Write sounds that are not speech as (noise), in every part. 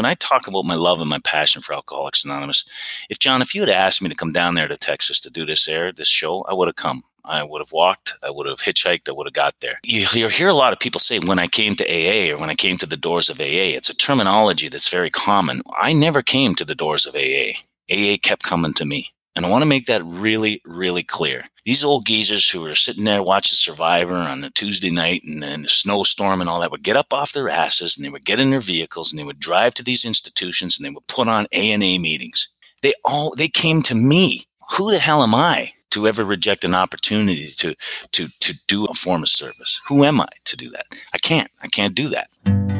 when I talk about my love and my passion for Alcoholics Anonymous, if John, if you had asked me to come down there to Texas to do this air, this show, I would have come. I would have walked. I would have hitchhiked. I would have got there. You, you hear a lot of people say when I came to AA or when I came to the doors of AA. It's a terminology that's very common. I never came to the doors of AA. AA kept coming to me. And I want to make that really, really clear. These old geezers who were sitting there watching Survivor on a Tuesday night and, and a snowstorm and all that would get up off their asses and they would get in their vehicles and they would drive to these institutions and they would put on A and A meetings. They all they came to me. Who the hell am I to ever reject an opportunity to to to do a form of service? Who am I to do that? I can't. I can't do that.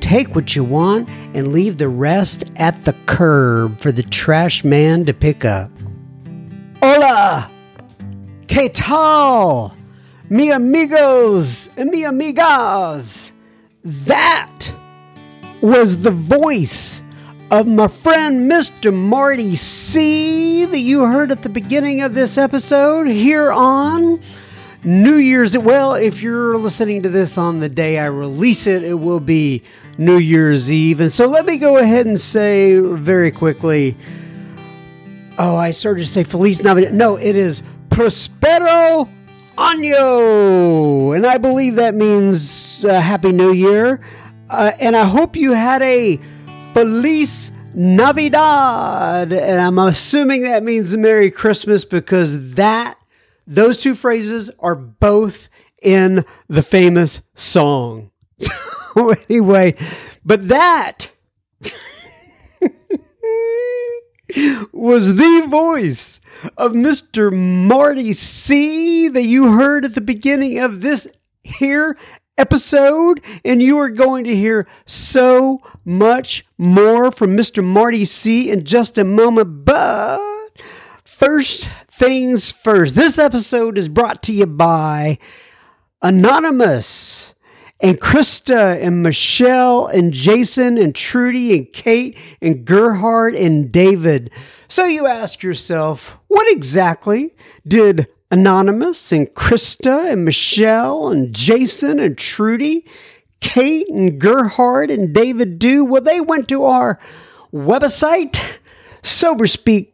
Take what you want and leave the rest at the curb for the trash man to pick up. Hola! ¿Qué tal? Mi amigos and mi amigas. That was the voice of my friend Mr. Marty C that you heard at the beginning of this episode here on New Year's. Well, if you're listening to this on the day I release it, it will be New Year's Eve. And so let me go ahead and say very quickly. Oh, I started to say Feliz Navidad. No, it is Prospero Año. And I believe that means uh, Happy New Year. Uh, and I hope you had a Feliz Navidad. And I'm assuming that means Merry Christmas because that those two phrases are both in the famous song. So, (laughs) anyway, but that (laughs) was the voice of Mr. Marty C that you heard at the beginning of this here episode, and you are going to hear so much more from Mr. Marty C in just a moment. But first, things first. This episode is brought to you by Anonymous and Krista and Michelle and Jason and Trudy and Kate and Gerhard and David. So you ask yourself, what exactly did Anonymous and Krista and Michelle and Jason and Trudy, Kate and Gerhard and David do? Well, they went to our website, Soberspeak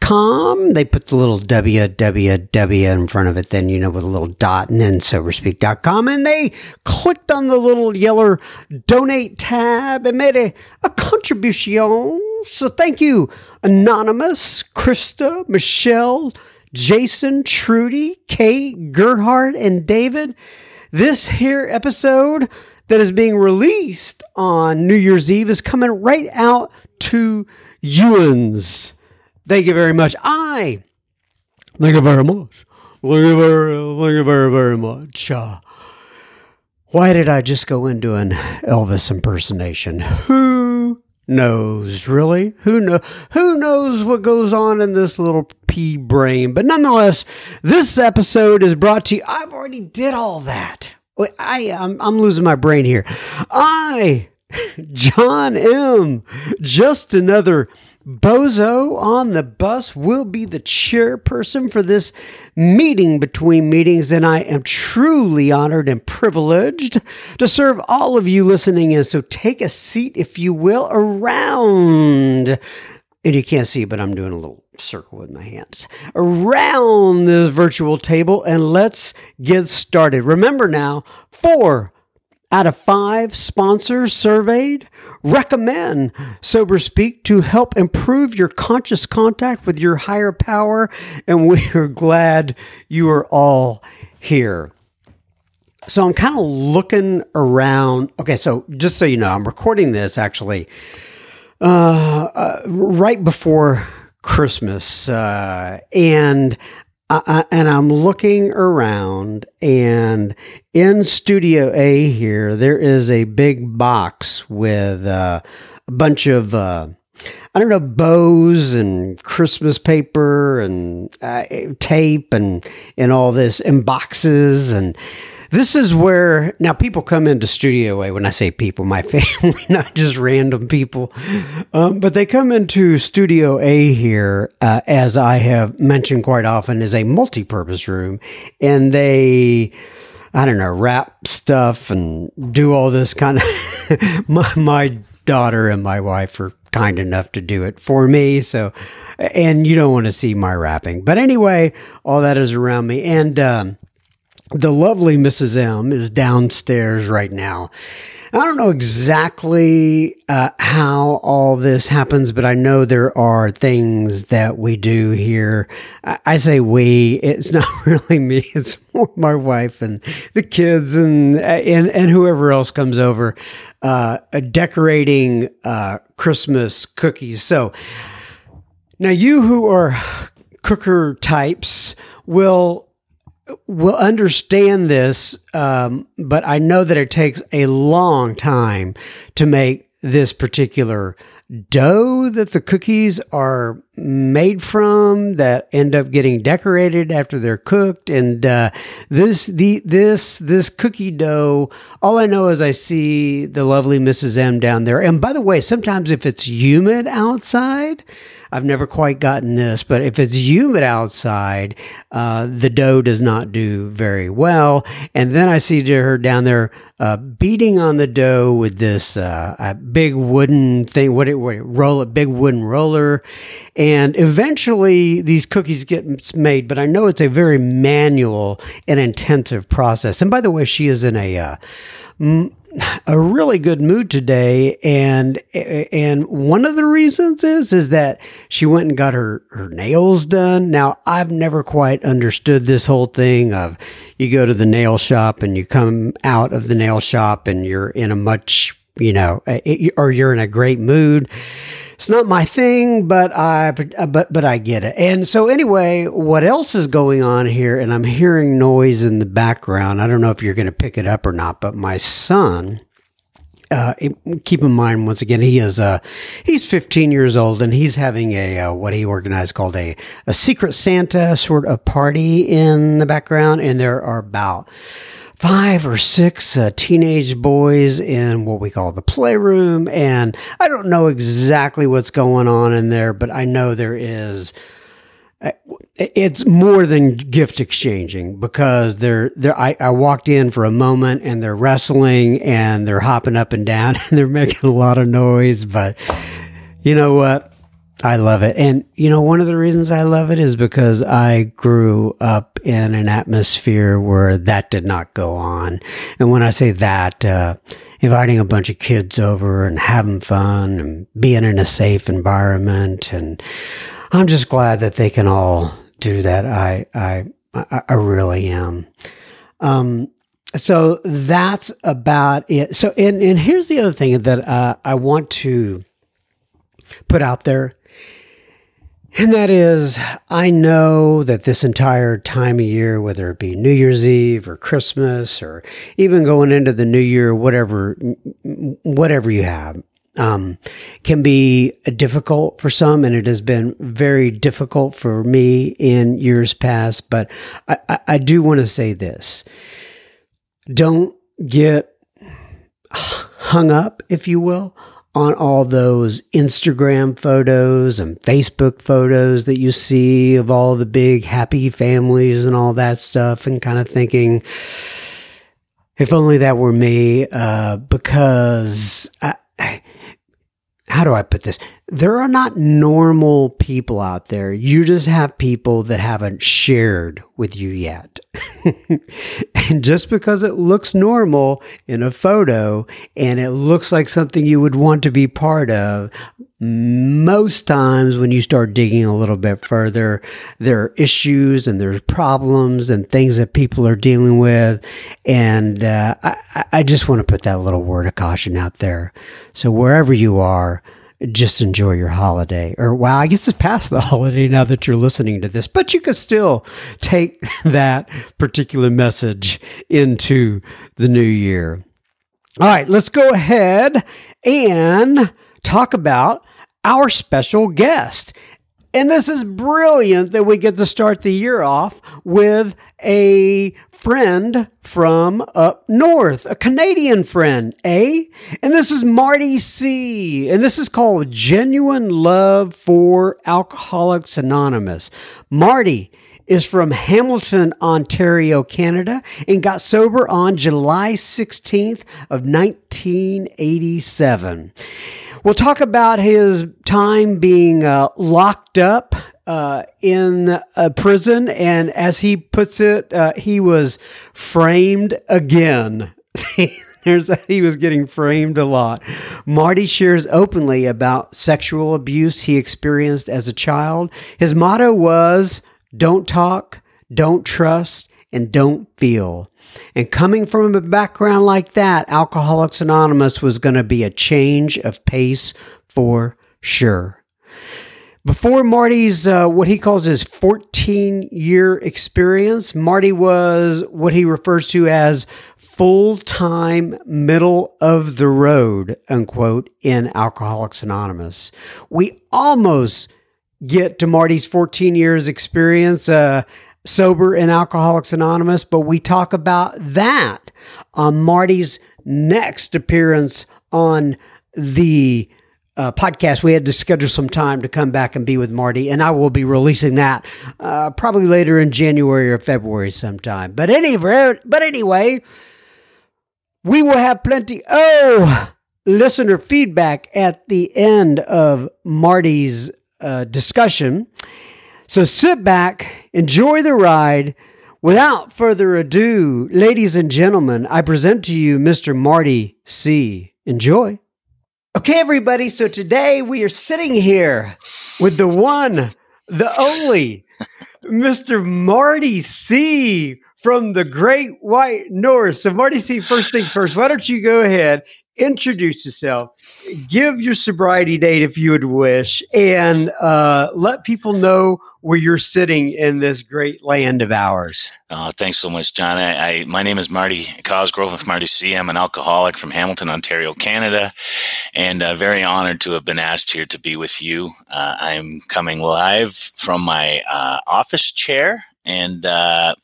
com. They put the little www in front of it, then, you know, with a little dot and then soberspeak.com. And they clicked on the little yellow donate tab and made a, a contribution. So thank you, Anonymous, Krista, Michelle, Jason, Trudy, Kate, Gerhard, and David. This here episode that is being released on New Year's Eve is coming right out to Ewan's. Thank you very much. I thank you very much. Thank you very, thank you very, very much. Uh, why did I just go into an Elvis impersonation? Who knows, really? Who know? Who knows what goes on in this little pea brain? But nonetheless, this episode is brought to you. I've already did all that. I I'm, I'm losing my brain here. I (laughs) John M. Just another Bozo on the bus will be the chairperson for this meeting between meetings, and I am truly honored and privileged to serve all of you listening in. So take a seat, if you will, around. And you can't see, but I'm doing a little circle with my hands around this virtual table, and let's get started. Remember now, for out of five sponsors surveyed recommend Sober Speak to help improve your conscious contact with your higher power. And we are glad you are all here. So I'm kind of looking around. Okay, so just so you know, I'm recording this actually uh, uh, right before Christmas, uh, and I, and I'm looking around, and in Studio A here, there is a big box with uh, a bunch of, uh, I don't know, bows and Christmas paper and uh, tape and and all this, and boxes and this is where now people come into Studio A. When I say people, my (laughs) family, not just random people, um, but they come into Studio A here, uh, as I have mentioned quite often, is a multi-purpose room, and they. I don't know, wrap stuff and do all this kind of. (laughs) my, my daughter and my wife are kind enough to do it for me. So, and you don't want to see my wrapping. But anyway, all that is around me. And, um, the lovely Mrs. M is downstairs right now. I don't know exactly uh, how all this happens, but I know there are things that we do here. I, I, say we; it's (laughs) not really me; it's more my wife and the kids and and and whoever else comes over, uh, decorating uh, Christmas cookies. So now, you who are cooker types will will understand this, um, but I know that it takes a long time to make this particular dough that the cookies are made from that end up getting decorated after they're cooked. And uh, this the this this cookie dough all i know is i see the lovely mrs m down there. And by the way sometimes if it's humid outside I've never quite gotten this, but if it's humid outside, uh, the dough does not do very well. And then I see her down there uh, beating on the dough with this uh, big wooden thing. What it, what it roll a big wooden roller, and eventually these cookies get made. But I know it's a very manual and intensive process. And by the way, she is in a uh, a really good mood today and and one of the reasons is is that she went and got her her nails done. Now i've never quite understood this whole thing of you go to the nail shop and you come out of the nail shop and you're in a much you know or you're in a great mood it's not my thing, but I but but I get it. And so anyway, what else is going on here? And I'm hearing noise in the background. I don't know if you're going to pick it up or not, but my son. Uh, keep in mind once again he is uh he's 15 years old and he's having a uh, what he organized called a a secret santa sort of party in the background and there are about five or six uh, teenage boys in what we call the playroom. And I don't know exactly what's going on in there, but I know there is. Uh, it's more than gift exchanging because they're they're I, I walked in for a moment and they're wrestling and they're hopping up and down (laughs) and they're making a lot of noise but you know what I love it. And, you know, one of the reasons I love it is because I grew up in an atmosphere where that did not go on. And when I say that, uh, inviting a bunch of kids over and having fun and being in a safe environment. And I'm just glad that they can all do that. I, I, I really am. Um, so that's about it. So, and, and here's the other thing that uh, I want to put out there and that is, I know that this entire time of year, whether it be New Year's Eve or Christmas or even going into the new year, whatever, whatever you have, um, can be difficult for some, and it has been very difficult for me in years past. But I, I, I do want to say this: don't get hung up, if you will, on all those Instagram photos and Facebook photos that you see of all the big happy families and all that stuff, and kind of thinking, if only that were me, uh, because I, how do I put this? There are not normal people out there. You just have people that haven't shared with you yet. (laughs) and just because it looks normal in a photo and it looks like something you would want to be part of, most times when you start digging a little bit further, there are issues and there's problems and things that people are dealing with. And uh, I, I just want to put that little word of caution out there. So wherever you are, just enjoy your holiday. Or, wow, I guess it's past the (laughs) holiday now that you're listening to this, but you can still take (laughs) that particular message into the new year. All right, let's go ahead and talk about our special guest. And this is brilliant that we get to start the year off with a friend from up north, a Canadian friend, eh? And this is Marty C. And this is called Genuine Love for Alcoholics Anonymous. Marty is from Hamilton, Ontario, Canada, and got sober on July 16th of 1987. We'll talk about his time being uh, locked up uh, in a prison, and as he puts it, uh, he was framed again. (laughs) There's he was getting framed a lot. Marty shares openly about sexual abuse he experienced as a child. His motto was "Don't talk, don't trust, and don't feel." And coming from a background like that, Alcoholics Anonymous was going to be a change of pace for sure. Before Marty's, uh, what he calls his 14 year experience, Marty was what he refers to as full time, middle of the road, unquote, in Alcoholics Anonymous. We almost get to Marty's 14 years experience. Uh, Sober in Alcoholics Anonymous, but we talk about that on Marty's next appearance on the uh, podcast. We had to schedule some time to come back and be with Marty, and I will be releasing that uh, probably later in January or February sometime. But anyway, but anyway, we will have plenty. Oh, listener feedback at the end of Marty's uh, discussion. So sit back, enjoy the ride. Without further ado, ladies and gentlemen, I present to you Mr. Marty C. Enjoy. Okay, everybody. So today we are sitting here with the one, the only, Mr. Marty C. from the Great White North. So, Marty C., first thing first, why don't you go ahead introduce yourself, give your sobriety date if you would wish, and uh, let people know where you're sitting in this great land of ours. Uh, thanks so much, John. I, I, my name is Marty Cosgrove with Marty C. I'm an alcoholic from Hamilton, Ontario, Canada, and uh, very honored to have been asked here to be with you. Uh, I'm coming live from my uh, office chair and uh,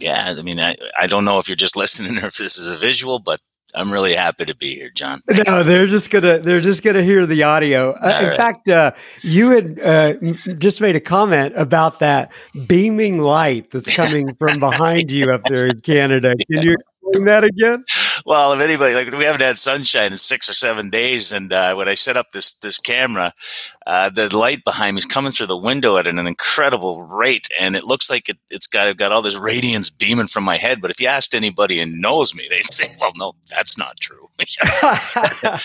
yeah, I mean, I, I don't know if you're just (laughs) listening or if this is a visual, but I'm really happy to be here, John. no, they're just gonna they're just gonna hear the audio. Uh, in right. fact, uh, you had uh, just made a comment about that beaming light that's coming from behind you up there in Canada. (laughs) Can you explain that again? Well, if anybody like we haven't had sunshine in six or seven days, and uh, when I set up this this camera, uh, the light behind me is coming through the window at an incredible rate, and it looks like it, has got got all this radiance beaming from my head. But if you asked anybody and knows me, they say, "Well, no, that's not true. (laughs) (laughs)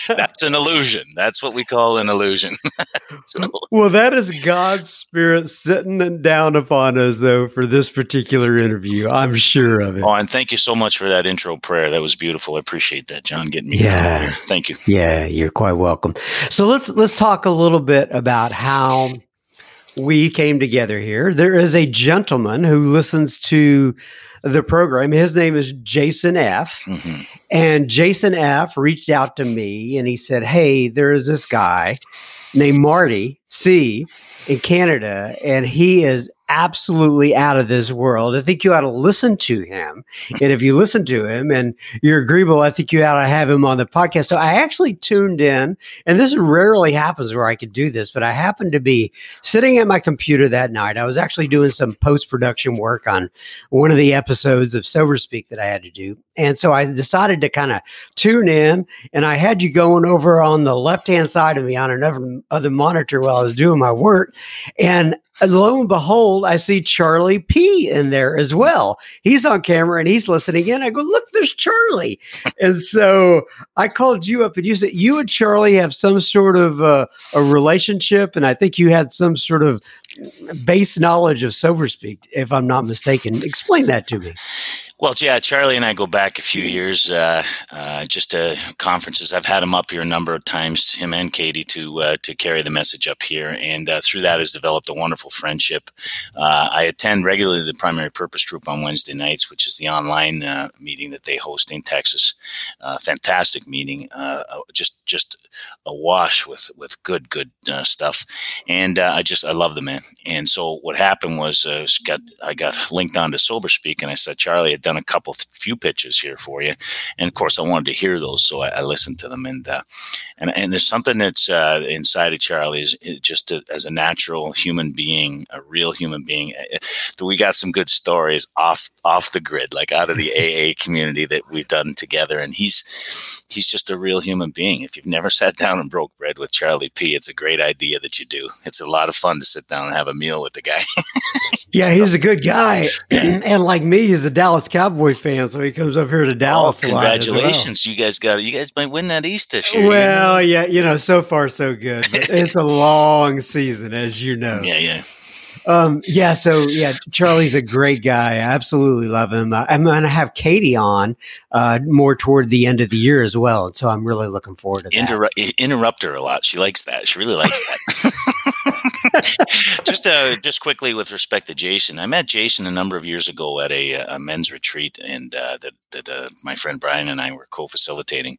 that's an illusion. That's what we call an illusion." (laughs) so. Well, that is God's spirit sitting down upon us, though, for this particular interview. I'm sure of it. Oh, and thank you so much for that intro prayer. That was beautiful. I appreciate that, John. Getting me. Yeah. Thank you. Yeah, you're quite welcome. So let's let's talk a little bit about how we came together here. There is a gentleman who listens to the program. His name is Jason F. Mm-hmm. And Jason F reached out to me and he said, Hey, there is this guy named Marty C in Canada, and he is absolutely out of this world. I think you ought to listen to him. And if you listen to him and you're agreeable, I think you ought to have him on the podcast. So I actually tuned in, and this rarely happens where I could do this, but I happened to be sitting at my computer that night. I was actually doing some post production work on one of the episodes of Sober Speak that I had to do. And so I decided to kind of tune in, and I had you going over on the left hand side of me on another other monitor while I was doing my work. And lo and behold, I see Charlie P in there as well. He's on camera and he's listening in. I go, look, there's Charlie. (laughs) and so I called you up and you said you and Charlie have some sort of uh, a relationship. And I think you had some sort of base knowledge of sober speak, if I'm not mistaken. Explain that to me. Well, yeah, Charlie and I go back a few years, uh, uh, just to conferences. I've had him up here a number of times, him and Katie, to uh, to carry the message up here, and uh, through that has developed a wonderful friendship. Uh, I attend regularly the Primary Purpose Group on Wednesday nights, which is the online uh, meeting that they host in Texas. fantastic meeting, just just awash with with good good stuff, and I just I love the man. And so what happened was, got I got linked on to Sober Speak, and I said, Charlie had done a couple few pitches here for you, and of course I wanted to hear those, so I, I listened to them, and uh, and and there's something that's uh, inside of Charlie's just a, as a natural human being, a real human being. Eh, eh, we got some good stories off off the grid, like out of the AA community that we've done together, and he's he's just a real human being. If you've never sat down and broke bread with Charlie P, it's a great idea that you do. It's a lot of fun to sit down and have a meal with the guy. (laughs) yeah, he's a good guy, (clears throat) and like me, he's a Dallas Cowboy fan, so he comes up here to oh, Dallas. Oh, congratulations! Well. You guys got you guys might win that East this year. Well, you know? yeah, you know, so far so good. it's a (laughs) long season, as you know. Yeah, yeah. Um, yeah, so yeah, Charlie's a great guy. I absolutely love him. Uh, I'm going to have Katie on uh, more toward the end of the year as well, and so I'm really looking forward to that. Interrupt her a lot. She likes that. She really likes that. just uh, just quickly with respect to Jason, I met Jason a number of years ago at a, a men's retreat, and uh, that uh, my friend Brian and I were co-facilitating,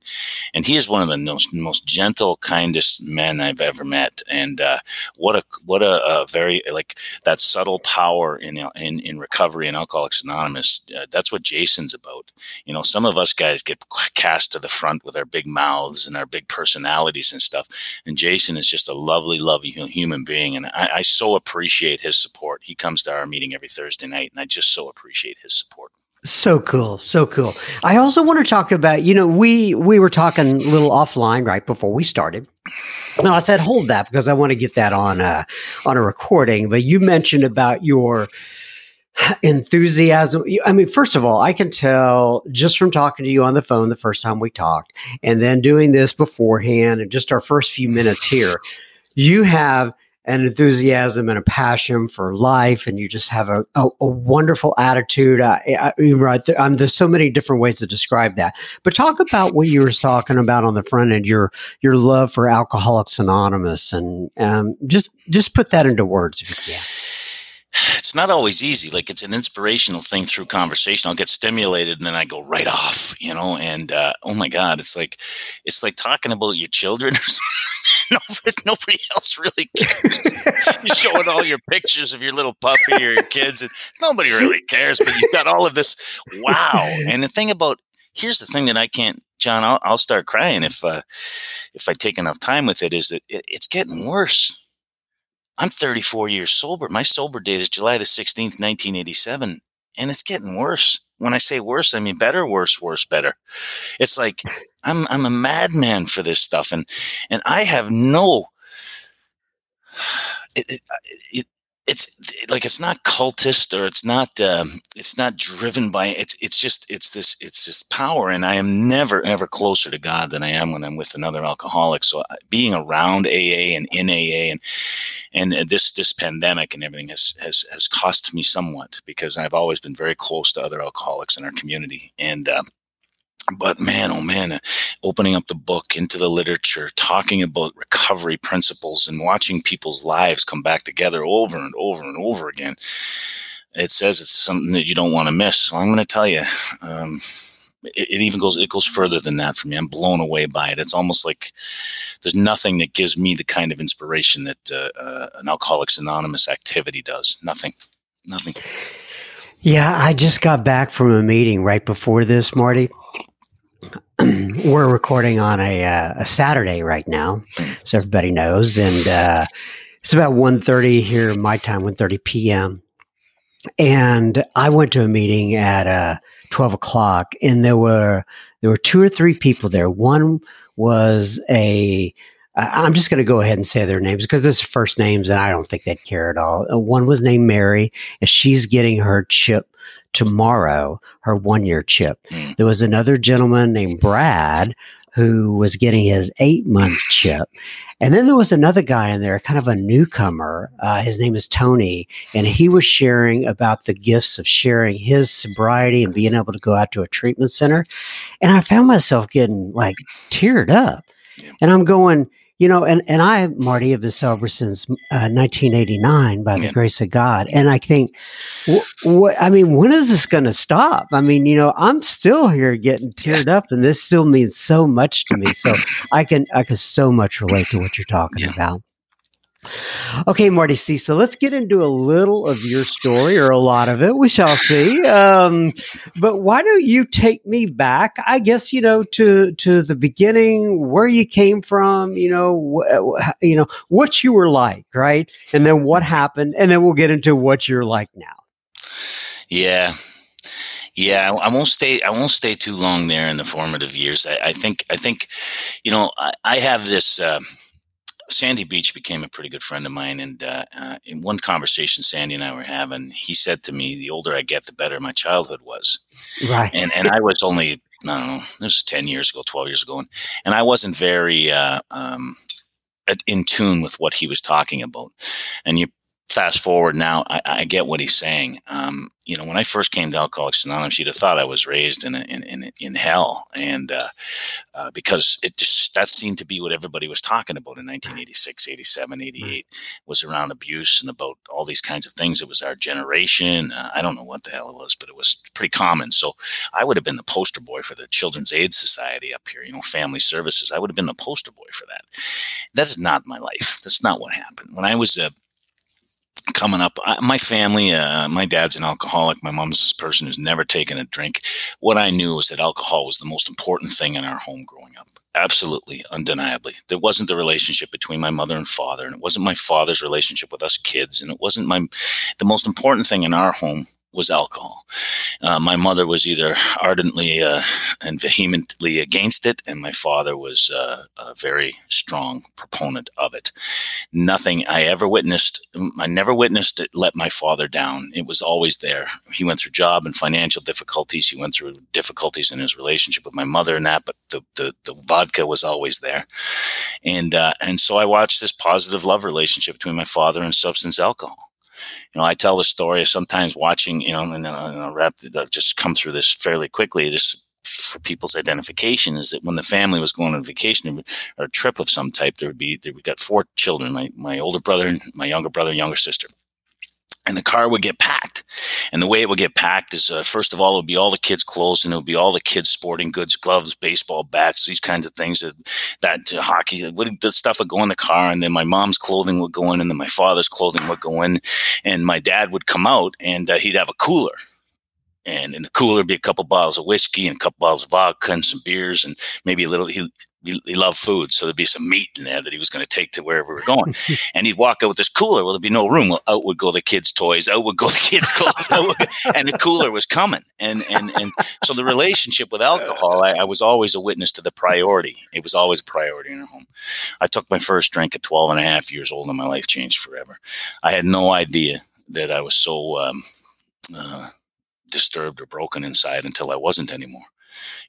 and he is one of the most, most gentle, kindest men I've ever met, and uh, what a what a, a, very like that subtle power in in, in recovery and Alcoholics Anonymous. Uh, that's what Jason's about. You know, some of us guys get cast to the front with our big mouths and our big personalities and stuff, and Jason is just a lovely, lovely human being, and I, I so appreciate his support. He comes to our meeting every Thursday night, and I just so appreciate his support. So cool, so cool. I also want to talk about, you know, we we were talking a little offline right before we started. Now I said hold that because I want to get that on a on a recording. But you mentioned about your enthusiasm. I mean, first of all, I can tell just from talking to you on the phone the first time we talked, and then doing this beforehand, and just our first few minutes here, you have an enthusiasm and a passion for life, and you just have a, a, a wonderful attitude. I, I, right there, um, there's so many different ways to describe that. But talk about what you were talking about on the front end, your your love for Alcoholics Anonymous, and um, just just put that into words if you can it's not always easy. Like it's an inspirational thing through conversation. I'll get stimulated and then I go right off, you know. And uh, oh my god, it's like it's like talking about your children. (laughs) nobody, else really cares. (laughs) You're showing all your pictures of your little puppy or your kids, and nobody really cares. But you've got all of this wow. And the thing about here's the thing that I can't John, I'll, I'll start crying if uh, if I take enough time with it. Is that it, it's getting worse. I'm 34 years sober. My sober date is July the 16th, 1987, and it's getting worse. When I say worse, I mean better, worse, worse, better. It's like I'm I'm a madman for this stuff, and and I have no. (sighs) It, it, it's like it's not cultist or it's not um, it's not driven by it's it's just it's this it's this power and i am never ever closer to god than i am when i'm with another alcoholic. So uh, being around aa and in aa and and this this pandemic and everything has has has cost me somewhat because i've always been very close to other alcoholics in our community. And uh, but man, oh man, opening up the book into the literature, talking about recovery principles and watching people's lives come back together over and over and over again. It says it's something that you don't want to miss. So I'm going to tell you, um, it, it, even goes, it goes further than that for me. I'm blown away by it. It's almost like there's nothing that gives me the kind of inspiration that uh, uh, an Alcoholics Anonymous activity does. Nothing. Nothing. Yeah, I just got back from a meeting right before this, Marty. (clears throat) We're recording on a, uh, a Saturday right now, so everybody knows, and uh, it's about 1.30 here, my time, 1.30 p.m. And I went to a meeting at uh, 12 o'clock, and there were there were two or three people there. One was a I'm just going to go ahead and say their names because this is first names, and I don't think they'd care at all. Uh, one was named Mary, and she's getting her chip tomorrow, her one year chip. Mm. There was another gentleman named Brad who was getting his eight month (sighs) chip. And then there was another guy in there, kind of a newcomer. Uh, his name is Tony, and he was sharing about the gifts of sharing his sobriety and being able to go out to a treatment center. And I found myself getting like teared up. And I'm going, you know, and, and I, Marty, have been sober since uh, 1989 by the yeah. grace of God. And I think, what, I mean, when is this going to stop? I mean, you know, I'm still here getting teared up and this still means so much to me. So I can, I can so much relate to what you're talking yeah. about. Okay, Marty C. So let's get into a little of your story, or a lot of it. We shall see. Um, but why don't you take me back? I guess you know to to the beginning, where you came from. You know, wh- you know what you were like, right? And then what happened, and then we'll get into what you're like now. Yeah, yeah, I won't stay. I won't stay too long there in the formative years. I, I think. I think, you know, I, I have this. Uh, Sandy Beach became a pretty good friend of mine, and uh, uh, in one conversation Sandy and I were having, he said to me, "The older I get, the better my childhood was." Right. And and I was only I don't know, this was ten years ago, twelve years ago, and, and I wasn't very uh, um, in tune with what he was talking about. And you fast forward now, I, I, get what he's saying. Um, you know, when I first came to Alcoholics Anonymous, you'd have thought I was raised in in in, in hell, and uh, uh, because it just that seemed to be what everybody was talking about in 1986, 87, 88 was around abuse and about all these kinds of things. It was our generation. Uh, I don't know what the hell it was, but it was pretty common. So I would have been the poster boy for the Children's Aid Society up here. You know, family services. I would have been the poster boy for that. That is not my life. That's not what happened. When I was a coming up I, my family uh, my dad's an alcoholic. My mom's a person who's never taken a drink. What i knew was that alcohol was the most important thing in our home growing up. Absolutely undeniably. There wasn't the relationship between my mother and father and it wasn't my father's relationship with us kids and it wasn't my the most important thing in our home was alcohol. Uh, my mother was either ardently uh, and vehemently against it, and my father was uh, a very strong proponent of it. Nothing I ever witnessed, I never witnessed it let my father down. It was always there. He went through job and financial difficulties. He went through difficulties in his relationship with my mother and that, but the, the, the vodka was always there. And, uh, and so I watched this positive love relationship between my father and substance alcohol you know, I tell the story of sometimes watching, you know, and, I'll wrap, I've just come through this fairly quickly. This for people's identification is that when the family was going on vacation or a trip of some type, there would be, there, we got four children, my, my older brother, my younger brother, younger sister and the car would get packed. And the way it would get packed is, uh, first of all, it would be all the kids' clothes, and it would be all the kids' sporting goods, gloves, baseball bats, these kinds of things. That that uh, hockey, the stuff would go in the car, and then my mom's clothing would go in, and then my father's clothing would go in, and my dad would come out, and uh, he'd have a cooler. And in the cooler be a couple bottles of whiskey and a couple bottles of vodka and some beers and maybe a little. He he, he, loved food, so there'd be some meat in there that he was going to take to wherever we were going. (laughs) and he'd walk out with this cooler. Well, there'd be no room. Well, out would go the kids' toys. Out would go the kids' (laughs) clothes. And the cooler was coming. And and and so the relationship with alcohol, I, I, was always a witness to the priority. It was always a priority in our home. I took my first drink at 12 and a half years old, and my life changed forever. I had no idea that I was so um, uh, disturbed or broken inside until I wasn't anymore.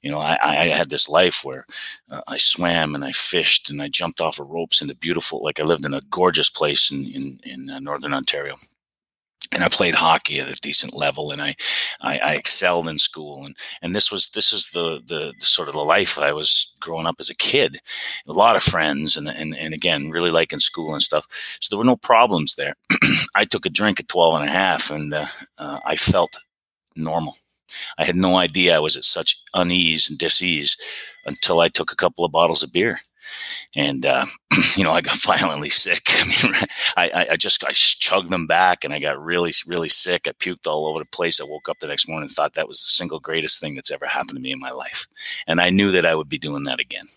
You know, I, I had this life where uh, I swam and I fished and I jumped off of ropes into beautiful, like I lived in a gorgeous place in, in, in uh, Northern Ontario and I played hockey at a decent level, and I, I, I, excelled in school, and and this was this is the, the, the sort of the life I was growing up as a kid, a lot of friends, and and and again really liking school and stuff. So there were no problems there. (clears throat) I took a drink at 12 and a half, and uh, uh, I felt normal. I had no idea I was at such unease and disease until I took a couple of bottles of beer. And, uh, (clears throat) you know, I got (laughs) violently sick. I mean, (laughs) I, I just, I chugged them back and I got really, really sick. I puked all over the place. I woke up the next morning and thought that was the single greatest thing that's ever happened to me in my life. And I knew that I would be doing that again.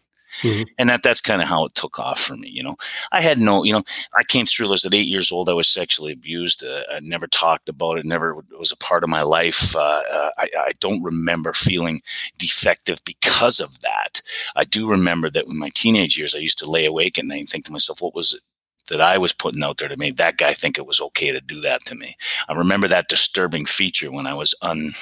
Mm-hmm. And that that's kind of how it took off for me. You know, I had no, you know, I came through this at eight years old. I was sexually abused. Uh, I never talked about it. Never was a part of my life. Uh, uh, I, I don't remember feeling defective because of that. I do remember that in my teenage years, I used to lay awake and think to myself, what was it? that I was putting out there to make that guy think it was okay to do that to me. I remember that disturbing feature when I was un,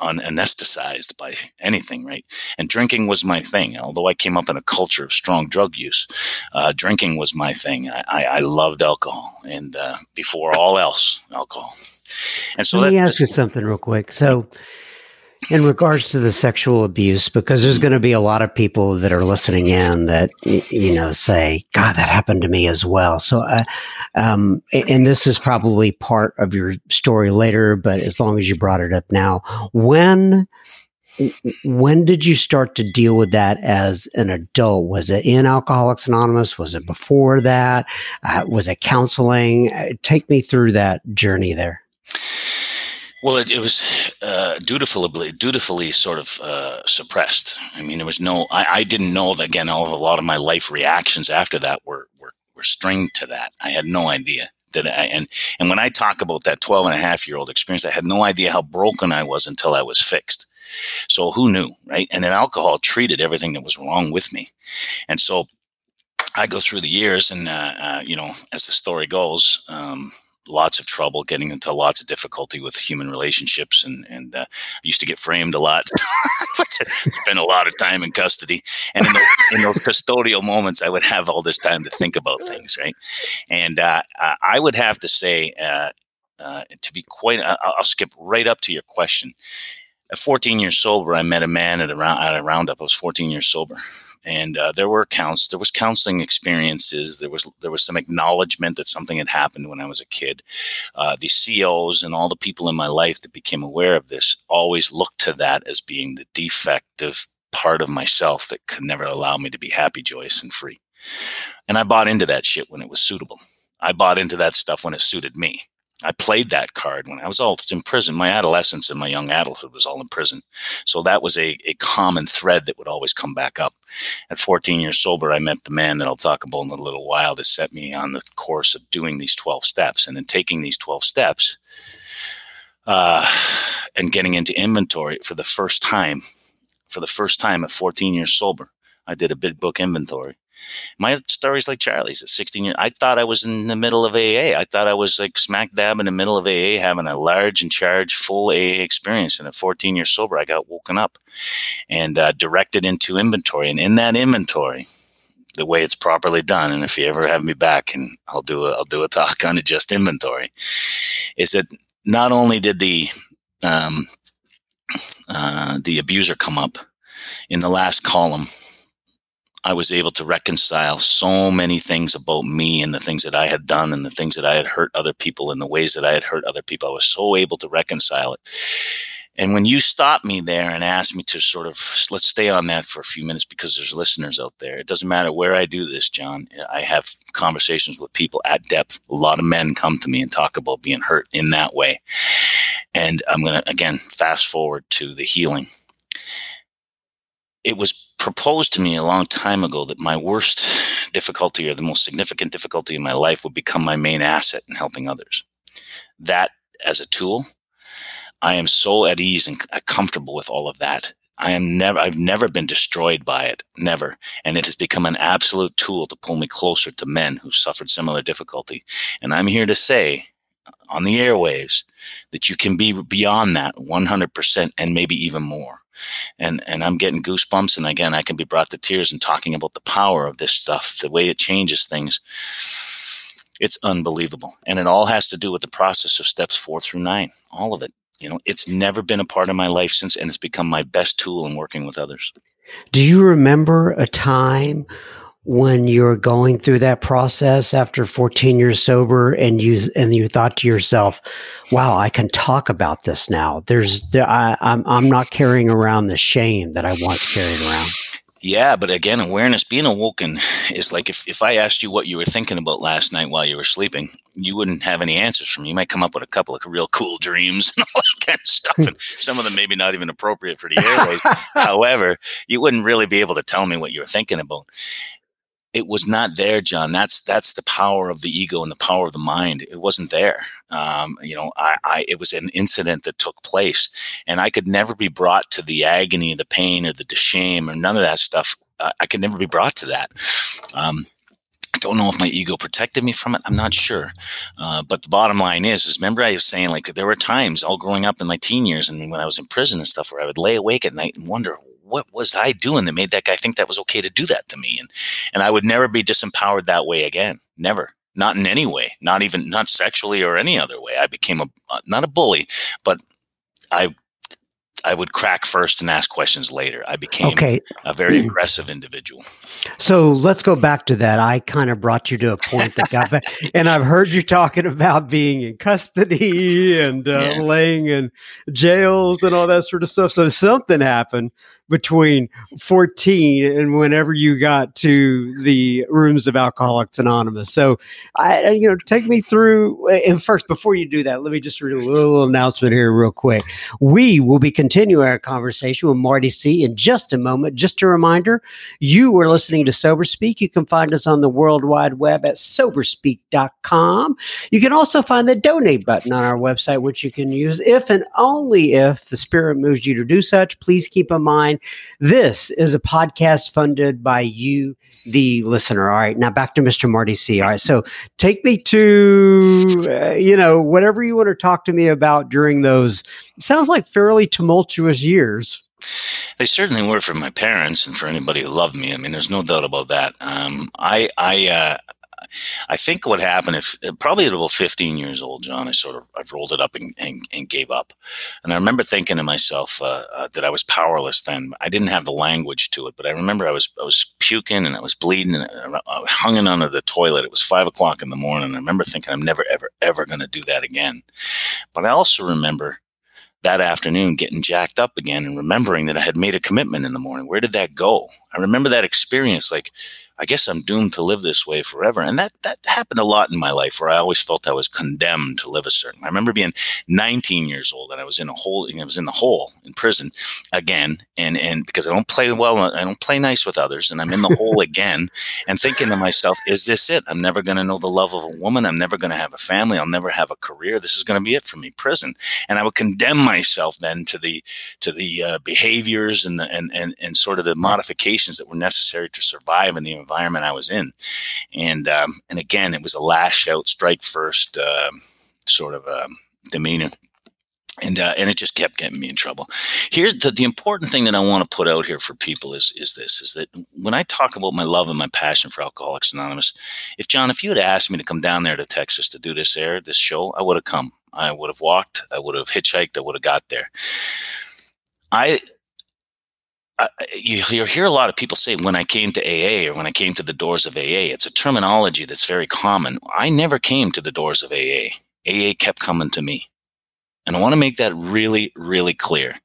unanesthetized by anything, right? And drinking was my thing. Although I came up in a culture of strong drug use, uh, drinking was my thing. I, I, I loved alcohol, and uh, before all else, alcohol. And so, let me ask you something real quick. So, in regards to the sexual abuse because there's going to be a lot of people that are listening in that you know say god that happened to me as well. So uh, um, and this is probably part of your story later but as long as you brought it up now when when did you start to deal with that as an adult? Was it in alcoholics anonymous? Was it before that? Uh, was it counseling? Uh, take me through that journey there well, it, it was uh, dutifully, dutifully sort of uh, suppressed. I mean, there was no. I, I didn't know that. Again, all, of, a lot of my life reactions after that were, were were stringed to that. I had no idea that I and and when I talk about that 12 and a half year old experience, I had no idea how broken I was until I was fixed. So who knew, right? And then alcohol treated everything that was wrong with me, and so I go through the years, and uh, uh you know, as the story goes. Um, lots of trouble, getting into lots of difficulty with human relationships, and and uh, I used to get framed a lot. (laughs) Spend a lot of time in custody, and in those, in those, custodial moments, I would have all this time to think about things, right? And uh, I would have to say, uh, uh to be quite, I'll skip right up to your question. At 14 years sober, I met a man at a, round, at a roundup. I was 14 years sober, and uh, there were counts there was counseling experiences there was there was some acknowledgement that something had happened when i was a kid. Uh, the ceos and all the people in my life that became aware of this always looked to that as being the defective part of myself that could never allow me to be happy joyous and free. And i bought into that shit when it was suitable. I bought into that stuff when it suited me I played that card when I was all in prison. My adolescence and my young adulthood was all in prison. So that was a, a common thread that would always come back up. At 14 years sober, I met the man that I'll talk about in a little while that set me on the course of doing these 12 steps. And in taking these 12 steps uh, and getting into inventory for the first time, for the first time at 14 years sober, I did a big book inventory my story's like Charlie's at 16 years. I thought I was in the middle of AA. I thought I was like smack dab in the middle of AA, having a large and charged full AA experience. And at 14 years sober, I got woken up and uh, directed into inventory. And in that inventory, the way it's properly done, and if you ever have me back, and I'll do a, I'll do a talk on it, just inventory, is that not only did the um, uh, the abuser come up in the last column I was able to reconcile so many things about me and the things that I had done and the things that I had hurt other people and the ways that I had hurt other people. I was so able to reconcile it. And when you stopped me there and asked me to sort of let's stay on that for a few minutes because there's listeners out there. It doesn't matter where I do this, John. I have conversations with people at depth. A lot of men come to me and talk about being hurt in that way. And I'm going to again fast forward to the healing. It was proposed to me a long time ago that my worst difficulty or the most significant difficulty in my life would become my main asset in helping others. That as a tool, I am so at ease and comfortable with all of that. I am never, I've never been destroyed by it, never. And it has become an absolute tool to pull me closer to men who suffered similar difficulty. And I'm here to say on the airwaves that you can be beyond that 100% and maybe even more and and I'm getting goosebumps. And again, I can be brought to tears and talking about the power of this stuff, the way it changes things. It's unbelievable, and it all has to do with the process of steps four through nine. All of it. You know, it's never been a part of my life since, and it's become my best tool in working with others. Do you remember a time when you're going through that process after 14 years sober and you and you thought to yourself wow i can talk about this now there's there, I, I'm, I'm not carrying around the shame that i once carried around Yeah, but again, awareness, being awoken is like if, if I asked you what you were thinking about last night while you were sleeping, you wouldn't have any answers from me. You might come up with a couple of real cool dreams (laughs) and all that kind of stuff. And some of them maybe not even appropriate for the airways. (laughs) However, you wouldn't really be able to tell me what you were thinking about it was not there, John. That's that's the power of the ego and the power of the mind. It wasn't there. Um, you know, I, I, it was an incident that took place, and I could never be brought to the agony, the pain, or the, the shame, or none of that stuff. Uh, I could never be brought to that. Um, I don't know if my ego protected me from it. I'm not sure. Uh, but the bottom line is, is remember I was saying like there were times all growing up in my teen years and when I was in prison and stuff where I would lay awake at night and wonder what was I doing that made that guy think that was okay to do that to me? And and I would never be disempowered that way again. Never. Not in any way. Not even not sexually or any other way. I became a uh, not a bully, but I I would crack first and ask questions later. I became okay. a very aggressive individual. So let's go back to that. I kind of brought you to a point that got back, (laughs) and I've heard you talking about being in custody and uh, yeah. laying in jails and all that sort of stuff. So something happened between 14 and whenever you got to the rooms of Alcoholics Anonymous. So, I, you know, take me through. And first, before you do that, let me just read a little announcement here, real quick. We will be continuing our conversation with Marty C in just a moment. Just a reminder you are listening to Sober Speak. You can find us on the World Wide Web at soberspeak.com. You can also find the donate button on our website, which you can use if and only if the Spirit moves you to do such. Please keep in mind this is a podcast funded by you, the listener. All right. Now back to Mr. Marty C. All right. So take me to, uh, you know, whatever you want to talk to me about during those, sounds like fairly tumultuous years. They certainly were for my parents and for anybody who loved me. I mean, there's no doubt about that. Um, I, I, uh, I think what happened, if probably at about 15 years old, John, I sort of I've rolled it up and, and, and gave up. And I remember thinking to myself uh, uh, that I was powerless then. I didn't have the language to it, but I remember I was I was puking and I was bleeding and I was hanging under the toilet. It was five o'clock in the morning. I remember thinking I'm never ever ever going to do that again. But I also remember that afternoon getting jacked up again and remembering that I had made a commitment in the morning. Where did that go? I remember that experience like I guess I'm doomed to live this way forever. And that, that happened a lot in my life where I always felt I was condemned to live a certain. I remember being 19 years old and I was in a hole, I was in the hole in prison again. And, and because I don't play well, I don't play nice with others and I'm in the hole (laughs) again and thinking to myself, is this it? I'm never going to know the love of a woman. I'm never going to have a family. I'll never have a career. This is going to be it for me, prison. And I would condemn myself then to the, to the uh, behaviors and the, and, and, and sort of the modifications that were necessary to survive in the environment I was in. And um, and again, it was a lash out, strike first uh, sort of um, demeanor. And, uh, and it just kept getting me in trouble. Here's the, the important thing that I want to put out here for people is, is this, is that when I talk about my love and my passion for Alcoholics Anonymous, if John, if you had asked me to come down there to Texas to do this air, this show, I would have come. I would have walked. I would have hitchhiked. I would have got there. I you, you hear a lot of people say when I came to AA or when I came to the doors of AA. It's a terminology that's very common. I never came to the doors of AA. AA kept coming to me. And I want to make that really, really clear.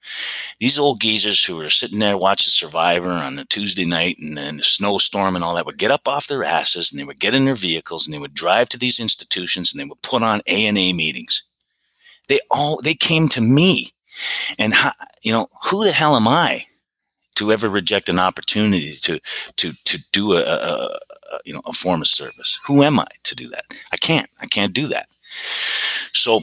These old geezers who were sitting there watching Survivor on a Tuesday night and, and a snowstorm and all that would get up off their asses and they would get in their vehicles and they would drive to these institutions and they would put on A and A meetings. They all they came to me, and you know who the hell am I to ever reject an opportunity to to to do a, a, a, you know a form of service. Who am I to do that? I can't. I can't do that. So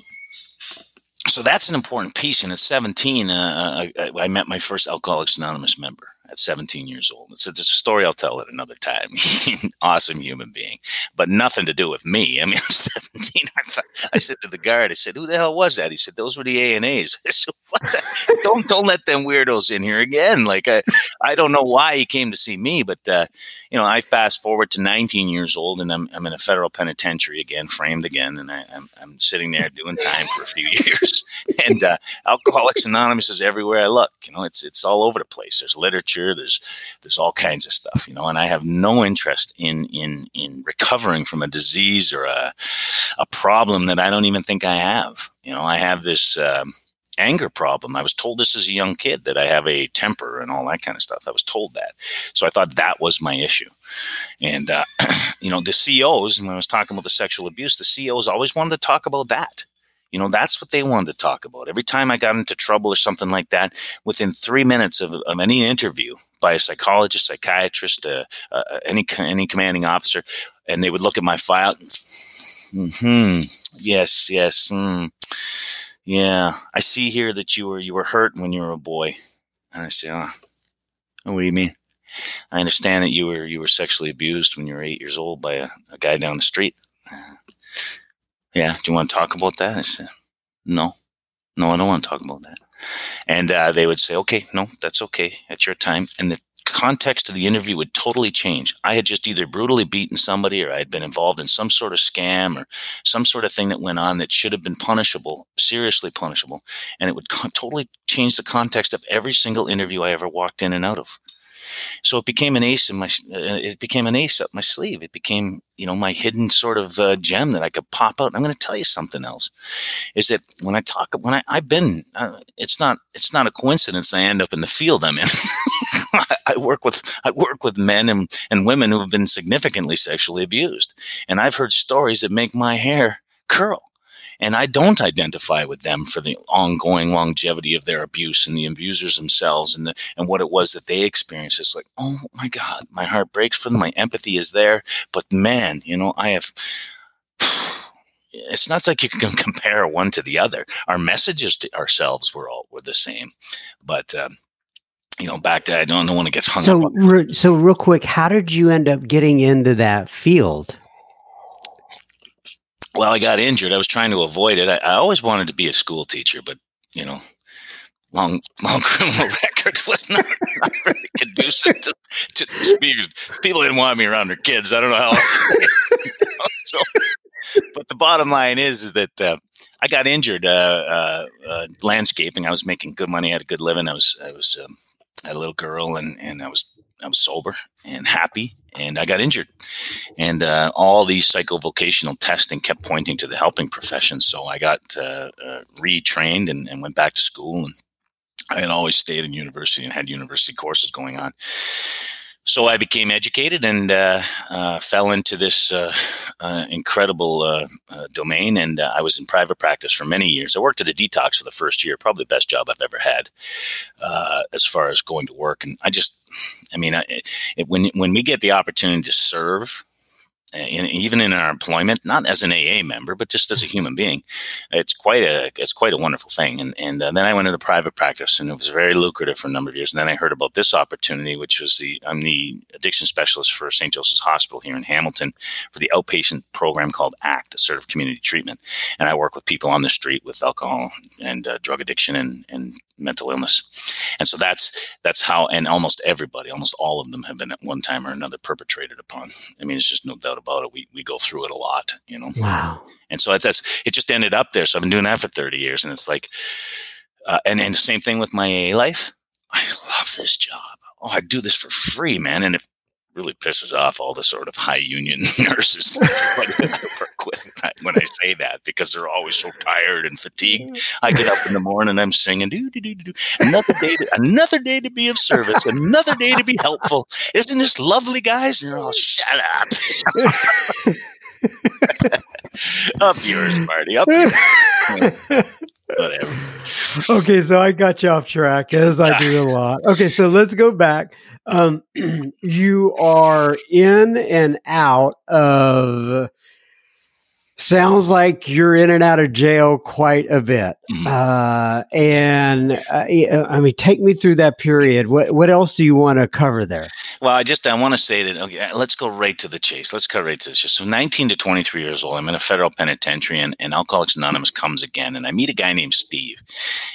so that's an important piece. And at 17, uh, I, I, met my first Alcoholics Anonymous member at 17 years old. It's a, it's a story I'll tell at another time. (laughs) awesome human being, but nothing to do with me. I mean, (laughs) I'm 17. I, I, said to the guard, I said, "Who the hell was that?" He said, "Those were the A and A's." (laughs) I said, "What? The? don't don't let them weirdos in here again." Like I, I don't know why he came to see me, but uh, you know, I fast forward to 19 years old, and I'm I'm in a federal penitentiary again, framed again, and I, am I'm, I'm sitting there doing time for a few years. And uh, Alcoholics Anonymous is everywhere I look. You know, it's it's all over the place. There's literature there's there's all kinds of stuff, you know. And I have no interest in in in recovering from a disease or a a problem that I don't even think I have. You know, I have this. Um, anger problem. I was told this as a young kid that I have a temper and all that kind of stuff. I was told that. So I thought that was my issue. And, uh, (clears throat) you know, the COs, when I was talking about the sexual abuse, the COs always wanted to talk about that. You know, that's what they wanted to talk about. Every time I got into trouble or something like that, within three minutes of, of any interview by a psychologist, psychiatrist, uh, uh, any any commanding officer, and they would look at my file. Hmm. Yes. Yes. Mm, yeah. I see here that you were you were hurt when you were a boy. And I say, oh, what do you mean? I understand that you were you were sexually abused when you were eight years old by a, a guy down the street. Yeah, do you want to talk about that? I said, no, no, I don't want to talk about that. And uh, they would say, okay, no, that's okay at your time. And the context of the interview would totally change. I had just either brutally beaten somebody or I had been involved in some sort of scam or some sort of thing that went on that should have been punishable, seriously punishable. And it would co- totally change the context of every single interview I ever walked in and out of. So it became an ace in my, uh, it became an ace up my sleeve. It became, you know, my hidden sort of uh, gem that I could pop out. I'm going to tell you something else is that when I talk, when I, I've been, uh, it's not, it's not a coincidence I end up in the field I'm in. (laughs) I work with, I work with men and, and women who have been significantly sexually abused. And I've heard stories that make my hair curl. And I don't identify with them for the ongoing longevity of their abuse and the abusers themselves and the and what it was that they experienced. It's like, oh my God, my heart breaks for them. My empathy is there. But man, you know, I have (sighs) it's not like you can (laughs) compare one to the other. Our messages to ourselves were all were the same, but um, you know, back to I don't, I don't want to get hung so, up. Re- so real quick, how did you end up getting into that field? Well, I got injured. I was trying to avoid it. I, I always wanted to be a school teacher, but you know, long (laughs) long criminal (laughs) record was not, not very conducive to, to, to be people didn't want me around their kids. I don't know how else. (laughs) so, but the bottom line is, is that uh, I got injured uh, uh, uh, landscaping. I was making good money, I had a good living. I was I was um, I had a little girl, and and I was I was sober and happy, and I got injured. And uh, all these psychovocational testing kept pointing to the helping profession. So I got uh, uh, retrained and, and, went back to school. And I had always stayed in university and had university courses going on. So I became educated and uh, uh, fell into this uh, incredible domain. And I was in private practice for many years. I worked at a detox for the first year, probably the best job I've ever had as far as going to work. And I just I mean, it, when when we get the opportunity to serve in, even in our employment, not as an AA member, but just as a human being, it's quite a it's quite a wonderful thing. And and uh, then I went into private practice, and it was very lucrative for a number of years. And then I heard about this opportunity, which was the I'm the addiction specialist for St. Joseph's Hospital here in Hamilton for the outpatient program called ACT, Assertive Community Treatment. And I work with people on the street with alcohol and uh, drug addiction and and mental illness. And so that's that's how and almost everybody, almost all of them have been at one time or another perpetrated upon. I mean, it's just no doubt about it. We we go through it a lot, you know. Wow. And so that's it just ended up there. So I've been doing that for 30 years and it's like uh, and and same thing with my AA life. I love this job. Oh, I do this for free, man. And if really pisses off all the sort of high union (laughs) nurses I work (laughs) with when I say that because they're always so tired and fatigued. I get up in the morning, and I'm singing, do, do, do, do, another day, to, another day to be of service, another day to be helpful. Isn't this lovely, guys? And they're all, shut up. (laughs) up yours, Marty. Up yours. Whatever. (laughs) Okay, so I got you off track as I do a (laughs) lot. Okay, so let's go back. Um, (clears throat) you are in and out of sounds like you're in and out of jail quite a bit. Mm-hmm. Uh, and uh, I mean, take me through that period. What what else do you want to cover there? Well, I just I want to say that okay, let's go right to the chase. Let's cut right to this. So, 19 to 23 years old, I'm in a federal penitentiary, and, and Alcoholics Anonymous comes again, and I meet a guy named Steve,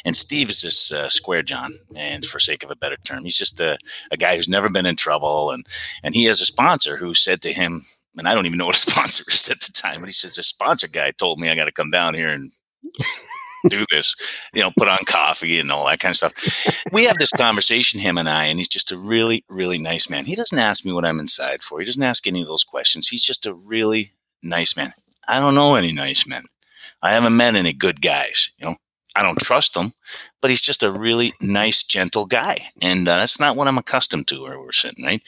and Steve is this uh, square John, and for sake of a better term, he's just a, a guy who's never been in trouble, and and he has a sponsor who said to him, and I don't even know what a (laughs) sponsor is at the time, but he says, a sponsor guy told me I got to come down here and do this, you know, put on coffee and all that kind of stuff. We have this conversation, him and I, and he's just a really, really nice man. He doesn't ask me what I'm inside for. He doesn't ask any of those questions. He's just a really nice man. I don't know any nice men. I haven't met any good guys, you know. I don't trust him, but he's just a really nice, gentle guy. And uh, that's not what I'm accustomed to where we're sitting, right?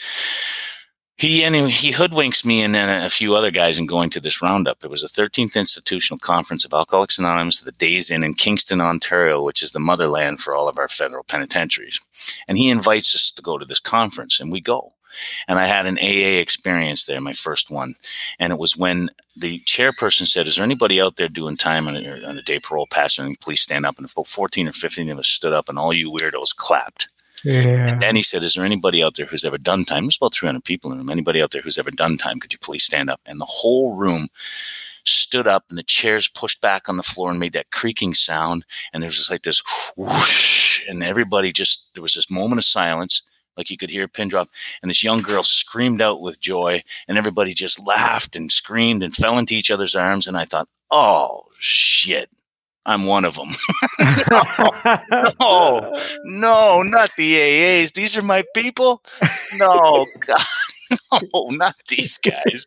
He anyway, he hoodwinks me and then a few other guys in going to this roundup. It was the 13th Institutional Conference of Alcoholics Anonymous, the Days Inn in Kingston, Ontario, which is the motherland for all of our federal penitentiaries. And he invites us to go to this conference, and we go. And I had an AA experience there, my first one. And it was when the chairperson said, Is there anybody out there doing time on a, on a day parole passing? And please stand up. And about 14 or 15 of us stood up, and all you weirdos clapped. Yeah. And then he said, Is there anybody out there who's ever done time? There's about 300 people in the room. Anybody out there who's ever done time? Could you please stand up? And the whole room stood up and the chairs pushed back on the floor and made that creaking sound. And there was just like this whoosh. And everybody just, there was this moment of silence like you could hear a pin drop. And this young girl screamed out with joy, and everybody just laughed and screamed and fell into each other's arms. And I thought, oh, shit. I'm one of them. (laughs) (laughs) no, no, not the AAs. These are my people. No, (laughs) God, no, not these guys.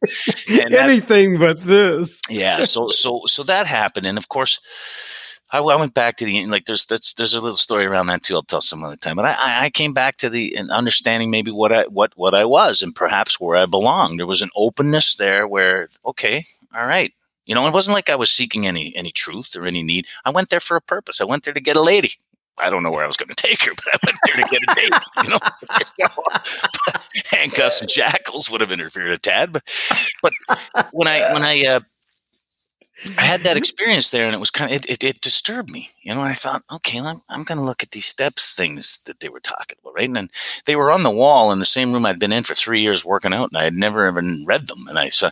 And Anything that, but this. yeah. So, so, so that happened, and of course, I, I, went back to the like there's there's there's a little story around that too. I'll tell some other time. But I, I came back to the and understanding maybe what I what what I was and perhaps where I belonged. There was an openness there where okay, all right. You know, it wasn't like I was seeking any any truth or any need. I went there for a purpose. I went there to get a lady. I don't know where I was going (laughs) to take her, but I went there to get a date. You know, (laughs) handcuffs and shackles would have interfered a tad. But but when I when I uh, I had that mm-hmm. experience there, and it was kind of it, it, it disturbed me. You know, I thought, okay, I'm, I'm going to look at these steps things that they were talking about, right? And then they were on the wall in the same room I'd been in for three years working out, and I had never even read them. And I saw,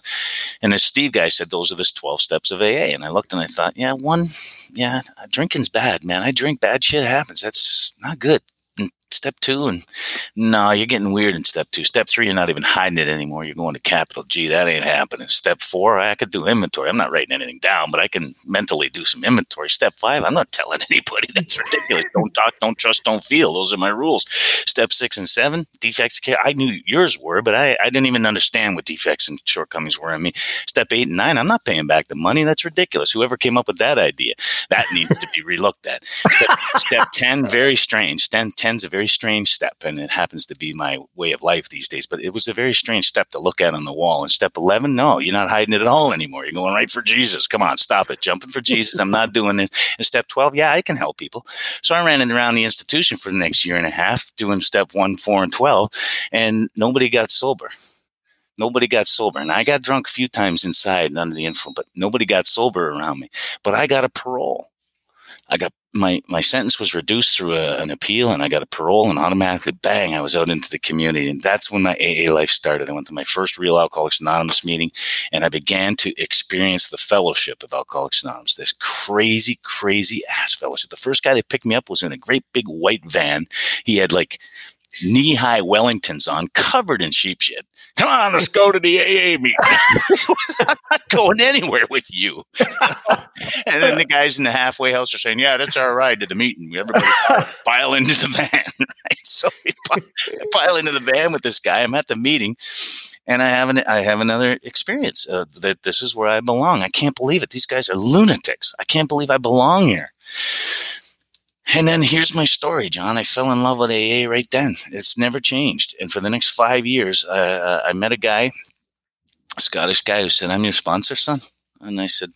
and the Steve guy said those are the twelve steps of AA, and I looked and I thought, yeah, one, yeah, drinking's bad, man. I drink, bad shit happens. That's not good step two and no you're getting weird in step two. Step three you're not even hiding it anymore. You're going to capital g. That ain't happening. Step four i could do inventory. I'm not writing anything down but i can mentally do some inventory. Step five i'm not telling (laughs) anybody. That's ridiculous. Don't talk don't trust don't feel. Those are my rules. Step six and seven defects i knew yours were but I, I didn't even understand what defects and shortcomings were in me. Step eight and nine i'm not paying back the money. That's ridiculous. Whoever came up with that idea that needs to be relooked at. Step, step 10 very strange. 10 10's a very very strange step, and it happens to be my way of life these days. But it was a very strange step to look at on the wall. And step 11, no, you're not hiding it at all anymore. You're going right for Jesus. Come on, stop it. Jumping for Jesus. I'm not doing it. And step 12, yeah, I can help people. So I ran around the institution for the next year and a half doing step 1, 4, and 12, and nobody got sober nobody got sober. And I got drunk a few times inside under the influence, but nobody got sober around me. But I got a parole. I got my my sentence was reduced through a, an appeal, and I got a parole, and automatically, bang, I was out into the community, and that's when my AA life started. I went to my first real Alcoholics Anonymous meeting, and I began to experience the fellowship of Alcoholics Anonymous. This crazy, crazy ass fellowship. The first guy that picked me up was in a great big white van. He had like knee high Wellingtons on, covered in sheep shit. Come on, let's go to the AA meeting. (laughs) I'm not going anywhere with you. (laughs) and then the guys in the halfway house are saying, "Yeah, that's our ride to the meeting. We everybody (laughs) pile into the van." Right? So we pile into the van with this guy. I'm at the meeting, and I have an I have another experience uh, that this is where I belong. I can't believe it. These guys are lunatics. I can't believe I belong here. And then here's my story, John. I fell in love with AA right then. It's never changed. And for the next five years, uh, I met a guy, a Scottish guy, who said, I'm your sponsor, son. And I said,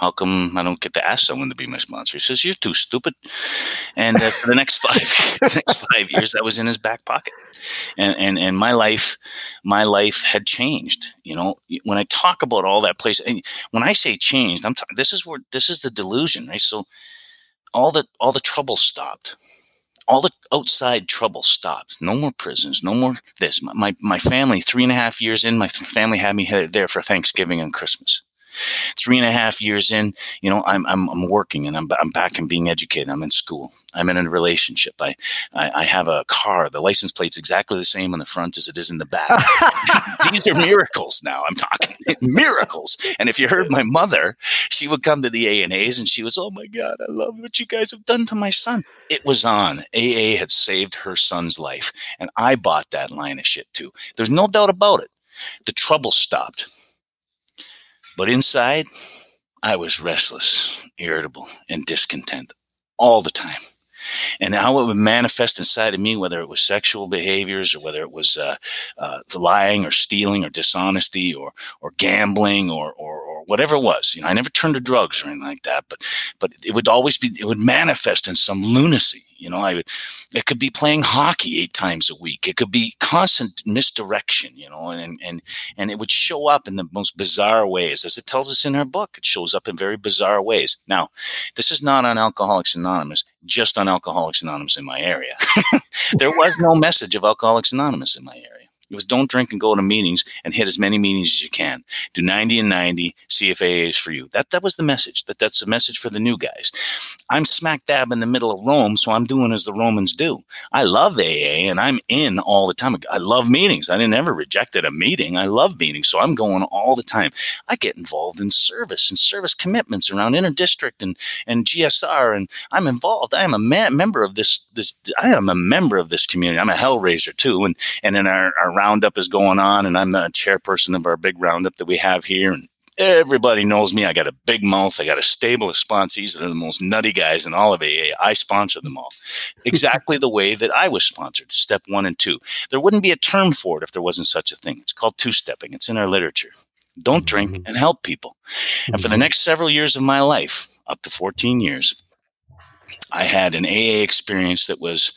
how come I don't get to ask someone to be my sponsor? He says, You're too stupid. And uh, for the next (laughs) five, (laughs) next five years, that was in his back pocket. And, and, and my life, my life had changed. You know, when I talk about all that place, and when I say changed, I'm talking, this is where, this is the delusion, right? So, all the all the trouble stopped all the outside trouble stopped. No more prisons. No more this. My, my family, three and a half years in, my family had me there for Thanksgiving and Christmas three and a half years in, you know, I'm, I'm, I'm working and I'm, I'm back and being educated. I'm in school. I'm in a relationship. I, I, I have a car. The license plate's exactly the same on the front as it is in the back. (laughs) These are miracles now. I'm talking (laughs) miracles. And if you heard my mother, she would come to the A and A's and she was, oh my God, I love what you guys have done to my son. It was on. AA had saved her son's life. And I bought that line of shit too. There's no doubt about it. The trouble stopped but inside, I was restless, irritable, and discontent all the time. And how it would manifest inside of me, whether it was sexual behaviors or whether it was uh, uh, lying or stealing or dishonesty or or gambling or, or, or whatever it was. You know, I never turned to drugs or anything like that, but but it would always be it would manifest in some lunacy. You know, I would, it could be playing hockey eight times a week. It could be constant misdirection, you know, and, and, and it would show up in the most bizarre ways. As it tells us in our book, it shows up in very bizarre ways. Now, this is not on Alcoholics Anonymous, just on Alcoholics Anonymous in my area. (laughs) there was no message of Alcoholics Anonymous in my area. It was don't drink and go to meetings and hit as many meetings as you can. Do 90 and 90, see if AA is for you. That, that was the message. That, that's the message for the new guys. I'm smack dab in the middle of Rome, so I'm doing as the Romans do. I love AA and I'm in all the time. I love meetings. I didn't ever rejected a meeting. I love meetings, so I'm going all the time. I get involved in service and service commitments around interdistrict and, and GSR, and I'm involved. I am a ma- member of this, this, I am a member of this community. I'm a hellraiser too. And, and in our, our roundup is going on, and I'm the chairperson of our big roundup that we have here. And everybody knows me. I got a big mouth. I got a stable of sponsees that are the most nutty guys in all of AA. I sponsor them all exactly the way that I was sponsored, step one and two. There wouldn't be a term for it if there wasn't such a thing. It's called two stepping, it's in our literature. Don't drink mm-hmm. and help people. And for the mm-hmm. next several years of my life, up to 14 years, I had an AA experience that was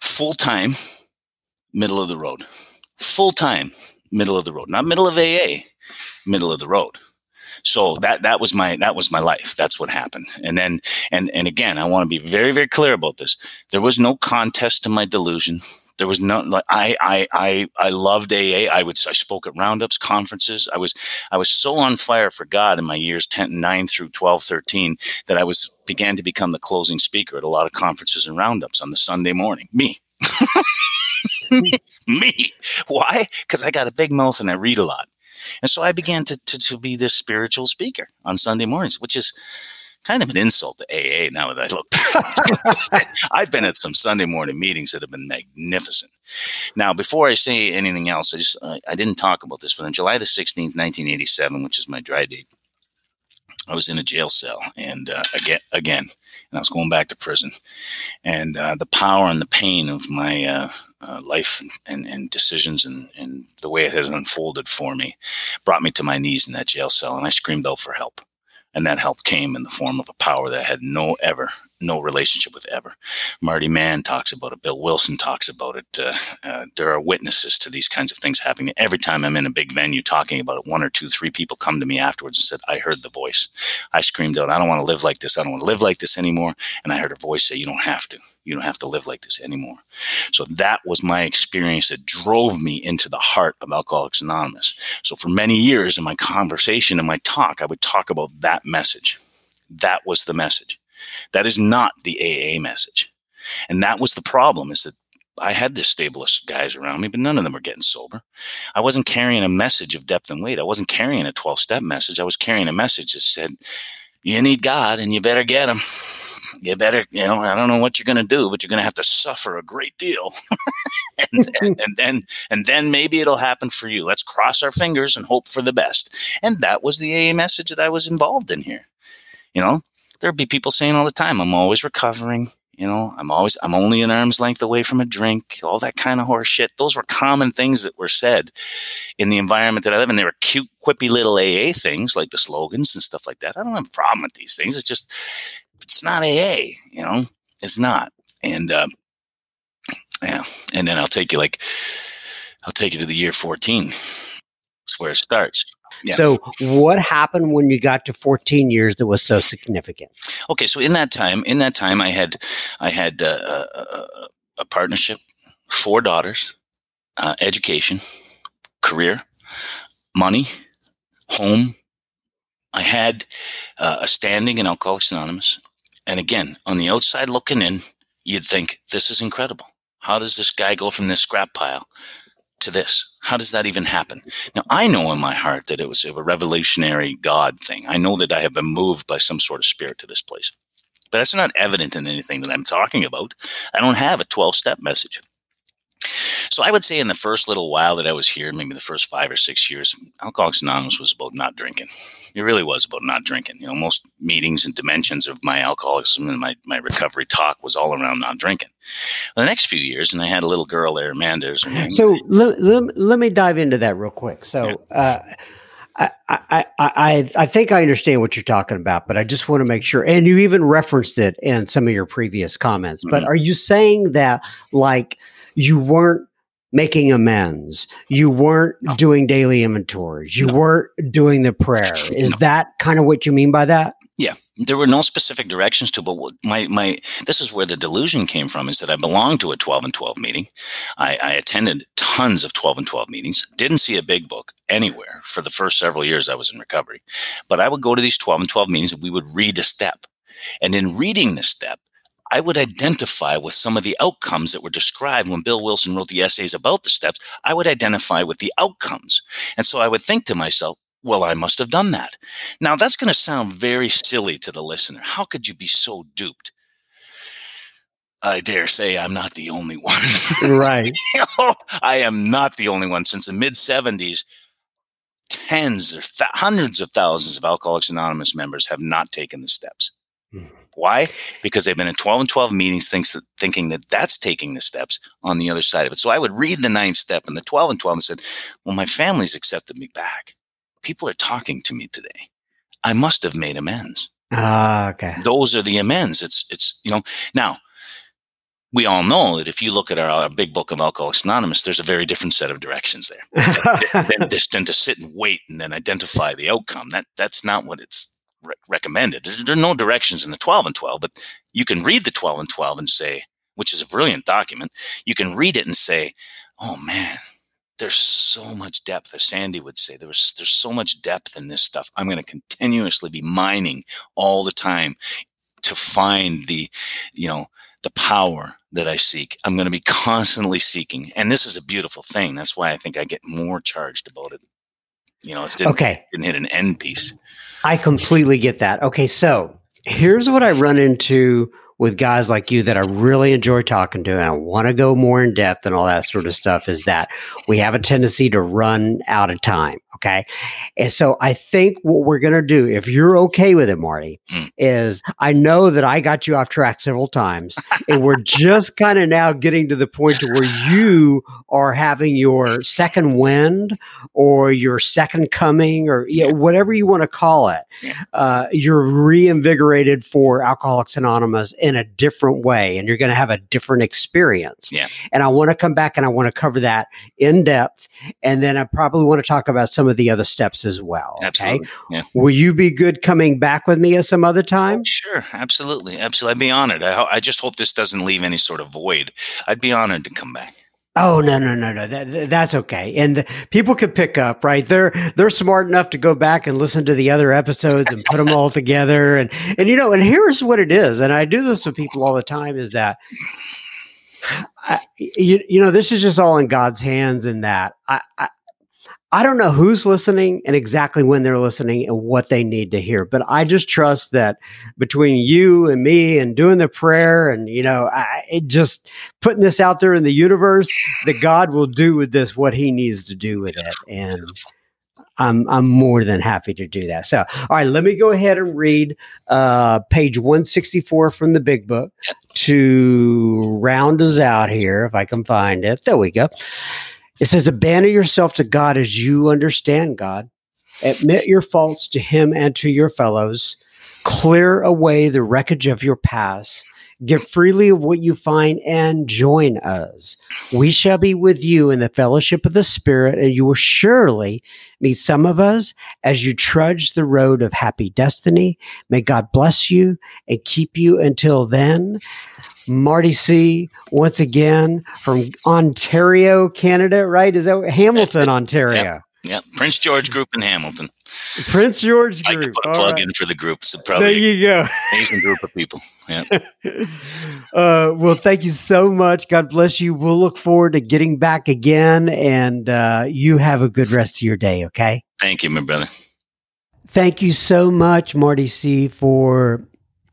full time middle of the road. Full time, middle of the road. Not middle of AA, middle of the road. So that that was my that was my life. That's what happened. And then and and again, I want to be very very clear about this. There was no contest to my delusion. There was no like I I I I loved AA. I would I spoke at roundups, conferences. I was I was so on fire for God in my years 10, 9 through 12, 13 that I was began to become the closing speaker at a lot of conferences and roundups on the Sunday morning. Me. (laughs) (laughs) me. Why? Because I got a big mouth and I read a lot. And so I began to, to, to, be this spiritual speaker on Sunday mornings, which is kind of an insult to AA now that I look. (laughs) I've been at some Sunday morning meetings that have been magnificent. Now, before I say anything else, I just I, I didn't talk about this, but on July the 16th, 1987, which is my dry date, I was in a jail cell, and uh, again, again, and I was going back to prison, and uh, the power and the pain of my uh, uh, life and, and decisions and, and the way it had unfolded for me brought me to my knees in that jail cell, and I screamed out for help, and that help came in the form of a power that I had no ever no relationship with ever. Marty Mann talks about it. Bill Wilson talks about it. Uh, uh, there are witnesses to these kinds of things happening. Every time I'm in a big venue talking about it, one or two, three people come to me afterwards and said, I heard the voice. I screamed out, I don't want to live like this. I don't want to live like this anymore. And I heard a voice say, You don't have to. You don't have to live like this anymore. So that was my experience that drove me into the heart of Alcoholics Anonymous. So for many years in my conversation and my talk, I would talk about that message. That was the message. That is not the AA message. And that was the problem is that I had this stablest guys around me, but none of them were getting sober. I wasn't carrying a message of depth and weight. I wasn't carrying a 12 step message. I was carrying a message that said, you need God and you better get him. You better, you know, I don't know what you're going to do, but you're going to have to suffer a great deal. (laughs) and, and, and, then, and then maybe it'll happen for you. Let's cross our fingers and hope for the best. And that was the AA message that I was involved in here. You know, there'd be people saying all the time, I'm always recovering. You know, I'm always, I'm only an arm's length away from a drink, all that kind of horse shit. Those were common things that were said in the environment that I live in. They were cute, quippy little AA things like the slogans and stuff like that. I don't have a problem with these things. It's just, it's not AA, you know, it's not. And, uh, yeah. And then I'll take you like, I'll take you to the year 14. That's where it starts. Yeah. So, what happened when you got to 14 years that was so significant? Okay, so in that time, in that time, I had, I had uh, a, uh, uh, a, partnership, four daughters, uh, education, career, money, home. I had uh, a standing in Alcoholics Anonymous, and again, on the outside looking in, you'd think this is incredible. How does this guy go from this scrap pile to this? How does that even happen? Now, I know in my heart that it was a revolutionary God thing. I know that I have been moved by some sort of spirit to this place. But that's not evident in anything that I'm talking about. I don't have a 12 step message. So I would say in the first little while that I was here, maybe the first five or six years, Alcoholics Anonymous was about not drinking. It really was about not drinking. You know, most meetings and dimensions of my alcoholism and my, my recovery talk was all around not drinking. Well, the next few years, and I had a little girl there, Amanda. So let, let, let, me dive into that real quick. So, yeah. uh, I, I, I, I think I understand what you're talking about, but I just want to make sure. And you even referenced it in some of your previous comments. Mm-hmm. But are you saying that like you weren't making amends, you weren't no. doing daily inventories, you no. weren't doing the prayer? Is no. that kind of what you mean by that? Yeah, there were no specific directions to, but my my this is where the delusion came from. Is that I belonged to a twelve and twelve meeting. I, I attended tons of twelve and twelve meetings. Didn't see a big book anywhere for the first several years I was in recovery, but I would go to these twelve and twelve meetings and we would read a step, and in reading the step, I would identify with some of the outcomes that were described when Bill Wilson wrote the essays about the steps. I would identify with the outcomes. And so I would think to myself, well, I must have done that. Now, that's going to sound very silly to the listener. How could you be so duped? I dare say I'm not the only one. Right. (laughs) I am not the only one. Since the mid 70s, tens or th- hundreds of thousands of Alcoholics Anonymous members have not taken the steps. Mm. Why? Because they've been in 12 and 12 meetings thinks that, thinking that that's taking the steps on the other side of it. So I would read the ninth step and the 12 and 12 and said, well, my family's accepted me back people are talking to me today. I must have made amends. Ah, okay. Those are the amends. It's, it's, you know, now we all know that if you look at our, our big book of Alcoholics Anonymous, there's a very different set of directions there (laughs) than, than, than, to sit and wait and then identify the outcome. That, that's not what it's re- recommended. There, there are no directions in the 12 and 12, but you can read the 12 and 12 and say, which is a brilliant document. You can read it and say, oh man, there's so much depth, as Sandy would say. There's there's so much depth in this stuff. I'm going to continuously be mining all the time to find the, you know, the power that I seek. I'm going to be (laughs) constantly seeking, and this is a beautiful thing. That's why I think I get more charged about it. You know, it's didn't, okay. Didn't hit an end piece. I completely get that. Okay, so here's what I run into with guys like you that I really enjoy talking to and I want to go more in depth and all that sort of stuff is that we have a tendency to run out of time. Okay. And so I think what we're going to do, if you're okay with it, Marty, mm. is I know that I got you off track several times and we're (laughs) just kind of now getting to the point to where you are having your second wind or your second coming or you know, whatever you want to call it. Uh, you're reinvigorated for Alcoholics Anonymous in a different way and you're going to have a different experience. Yeah. And I want to come back and I want to cover that in depth. And then I probably want to talk about some of the other steps as well. Absolutely. Okay. Yeah. Will you be good coming back with me at some other time? Oh, sure. Absolutely. Absolutely. I'd be honored. I, I just hope this doesn't leave any sort of void. I'd be honored to come back. Oh no no no no. That, that's okay. And the, people could pick up right? They're they're smart enough to go back and listen to the other episodes and put them all together. And and you know and here's what it is and I do this with people all the time is that I, you you know this is just all in God's hands and that I, I I don't know who's listening and exactly when they're listening and what they need to hear, but I just trust that between you and me and doing the prayer and, you know, I, just putting this out there in the universe, that God will do with this what he needs to do with it. And I'm, I'm more than happy to do that. So, all right, let me go ahead and read uh, page 164 from the big book to round us out here, if I can find it. There we go. It says, abandon yourself to God as you understand God. Admit your faults to Him and to your fellows. Clear away the wreckage of your past. Give freely of what you find and join us. We shall be with you in the fellowship of the Spirit, and you will surely meet some of us as you trudge the road of happy destiny. May God bless you and keep you until then. Marty C. once again from Ontario, Canada, right? Is that Hamilton, Ontario? Yeah, Prince George Group in Hamilton. Prince George Group. I could put a plug right. in for the group. So probably there you go. Amazing group of people. Yeah. (laughs) uh, well, thank you so much. God bless you. We'll look forward to getting back again, and uh, you have a good rest of your day. Okay. Thank you, my brother. Thank you so much, Marty C, for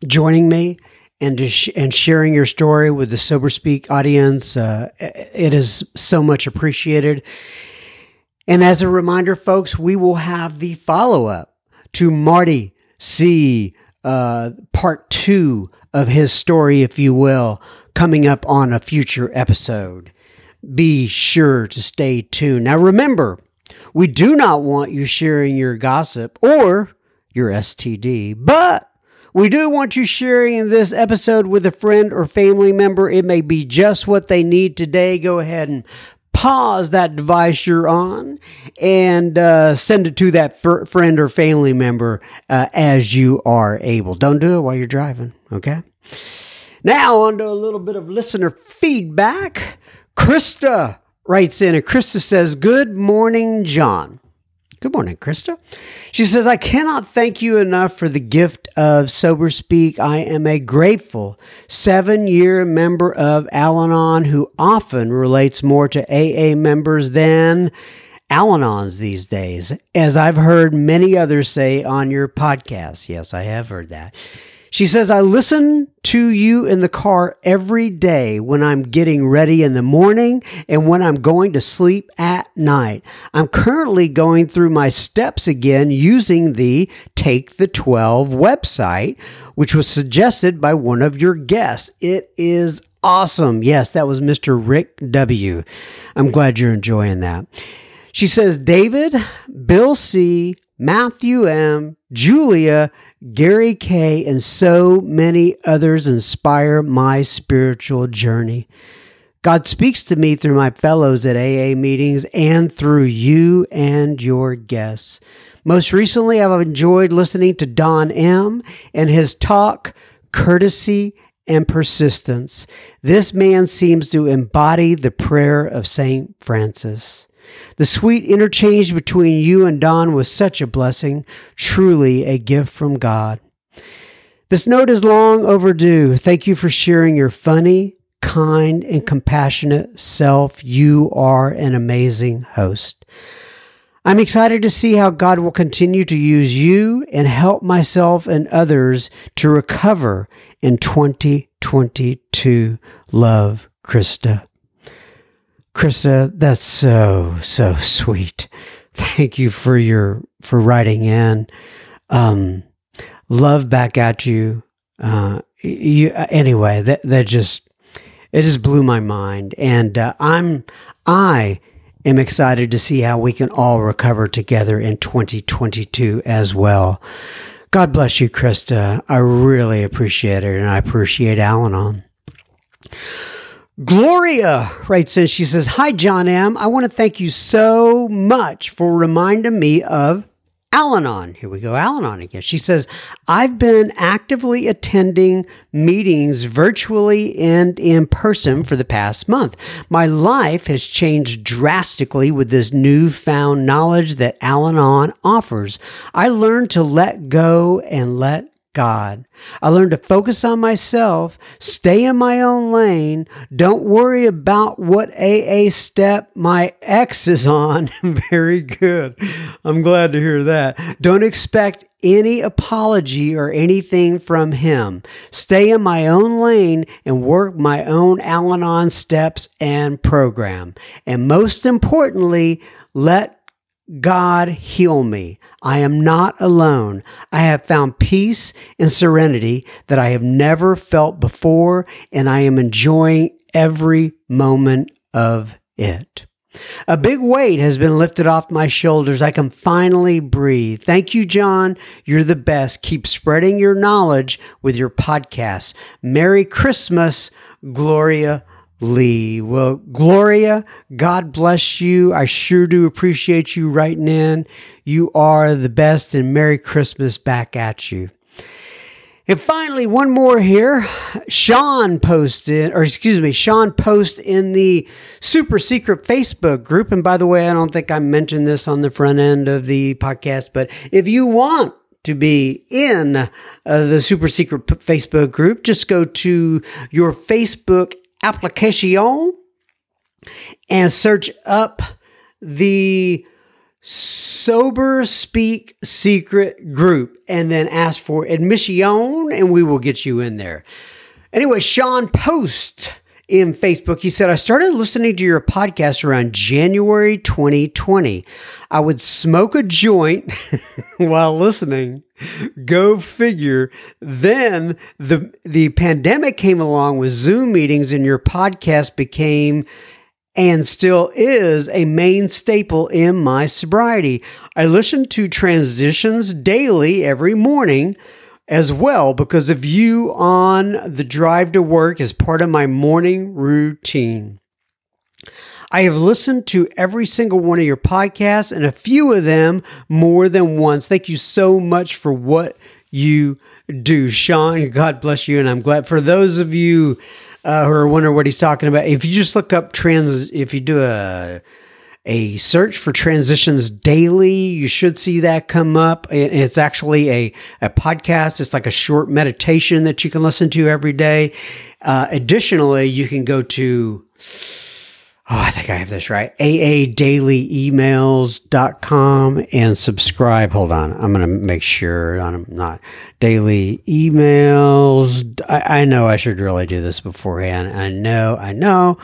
joining me and sh- and sharing your story with the Sober Speak audience. Uh, it is so much appreciated. And as a reminder, folks, we will have the follow up to Marty C. Uh, part two of his story, if you will, coming up on a future episode. Be sure to stay tuned. Now, remember, we do not want you sharing your gossip or your STD, but we do want you sharing this episode with a friend or family member. It may be just what they need today. Go ahead and pause that device you're on and uh, send it to that fr- friend or family member uh, as you are able. Don't do it while you're driving, okay? Now, on to a little bit of listener feedback. Krista writes in, and Krista says, Good morning, John. Good morning, Krista. She says, I cannot thank you enough for the gift of Sober Speak. I am a grateful seven year member of Al Anon who often relates more to AA members than Al Anons these days, as I've heard many others say on your podcast. Yes, I have heard that. She says, I listen to you in the car every day when I'm getting ready in the morning and when I'm going to sleep at night. I'm currently going through my steps again using the Take the 12 website, which was suggested by one of your guests. It is awesome. Yes, that was Mr. Rick W. I'm glad you're enjoying that. She says, David, Bill C., Matthew M., Julia, Gary K., and so many others inspire my spiritual journey. God speaks to me through my fellows at AA meetings and through you and your guests. Most recently, I've enjoyed listening to Don M. and his talk, Courtesy and Persistence. This man seems to embody the prayer of St. Francis. The sweet interchange between you and Don was such a blessing, truly a gift from God. This note is long overdue. Thank you for sharing your funny, kind, and compassionate self. You are an amazing host. I'm excited to see how God will continue to use you and help myself and others to recover in 2022. Love, Krista. Krista, that's so so sweet. Thank you for your for writing in. Um, love back at you. Uh, you anyway. That that just it just blew my mind, and uh, I'm I am excited to see how we can all recover together in 2022 as well. God bless you, Krista. I really appreciate it, and I appreciate Al Anon. Gloria writes in, she says, Hi, John M. I want to thank you so much for reminding me of Al Anon. Here we go, Al Anon again. She says, I've been actively attending meetings virtually and in person for the past month. My life has changed drastically with this newfound knowledge that Al Anon offers. I learned to let go and let God. I learned to focus on myself, stay in my own lane, don't worry about what AA step my ex is on. (laughs) Very good. I'm glad to hear that. Don't expect any apology or anything from him. Stay in my own lane and work my own Al Anon steps and program. And most importantly, let God heal me. I am not alone. I have found peace and serenity that I have never felt before, and I am enjoying every moment of it. A big weight has been lifted off my shoulders. I can finally breathe. Thank you, John. You're the best. Keep spreading your knowledge with your podcasts. Merry Christmas, Gloria Lee. Well, Gloria, God bless you. I sure do appreciate you writing in. You are the best, and Merry Christmas back at you. And finally, one more here. Sean posted, or excuse me, Sean post in the super secret Facebook group. And by the way, I don't think I mentioned this on the front end of the podcast, but if you want to be in uh, the super secret Facebook group, just go to your Facebook application and search up the Sober Speak Secret Group and then ask for admission and we will get you in there. Anyway, Sean Post in Facebook. He said, I started listening to your podcast around January 2020. I would smoke a joint (laughs) while listening. Go figure. Then the, the pandemic came along with Zoom meetings, and your podcast became and still is a main staple in my sobriety. I listen to transitions daily every morning as well because of you on the drive to work as part of my morning routine. I have listened to every single one of your podcasts and a few of them more than once. Thank you so much for what you do, Sean. God bless you. And I'm glad for those of you uh, who are wondering what he's talking about. If you just look up trans, if you do a a search for transitions daily. You should see that come up. It's actually a, a podcast. It's like a short meditation that you can listen to every day. Uh, additionally, you can go to, oh, I think I have this right, aadailyemails.com and subscribe. Hold on. I'm going to make sure I'm not daily emails. I, I know I should really do this beforehand. I know, I know.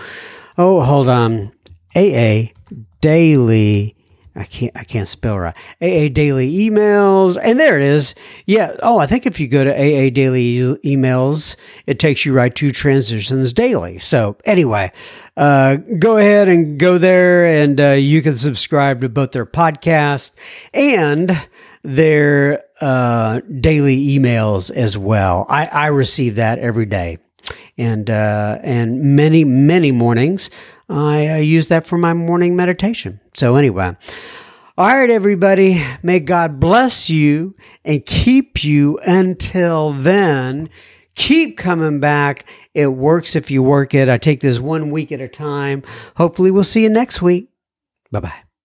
Oh, hold on. AA daily I can't I can't spell right. AA Daily emails, and there it is. Yeah. Oh, I think if you go to AA Daily emails, it takes you right to Transitions Daily. So anyway, uh, go ahead and go there, and uh, you can subscribe to both their podcast and their uh, daily emails as well. I, I receive that every day, and uh, and many many mornings. I uh, use that for my morning meditation. So, anyway, all right, everybody, may God bless you and keep you until then. Keep coming back. It works if you work it. I take this one week at a time. Hopefully, we'll see you next week. Bye bye.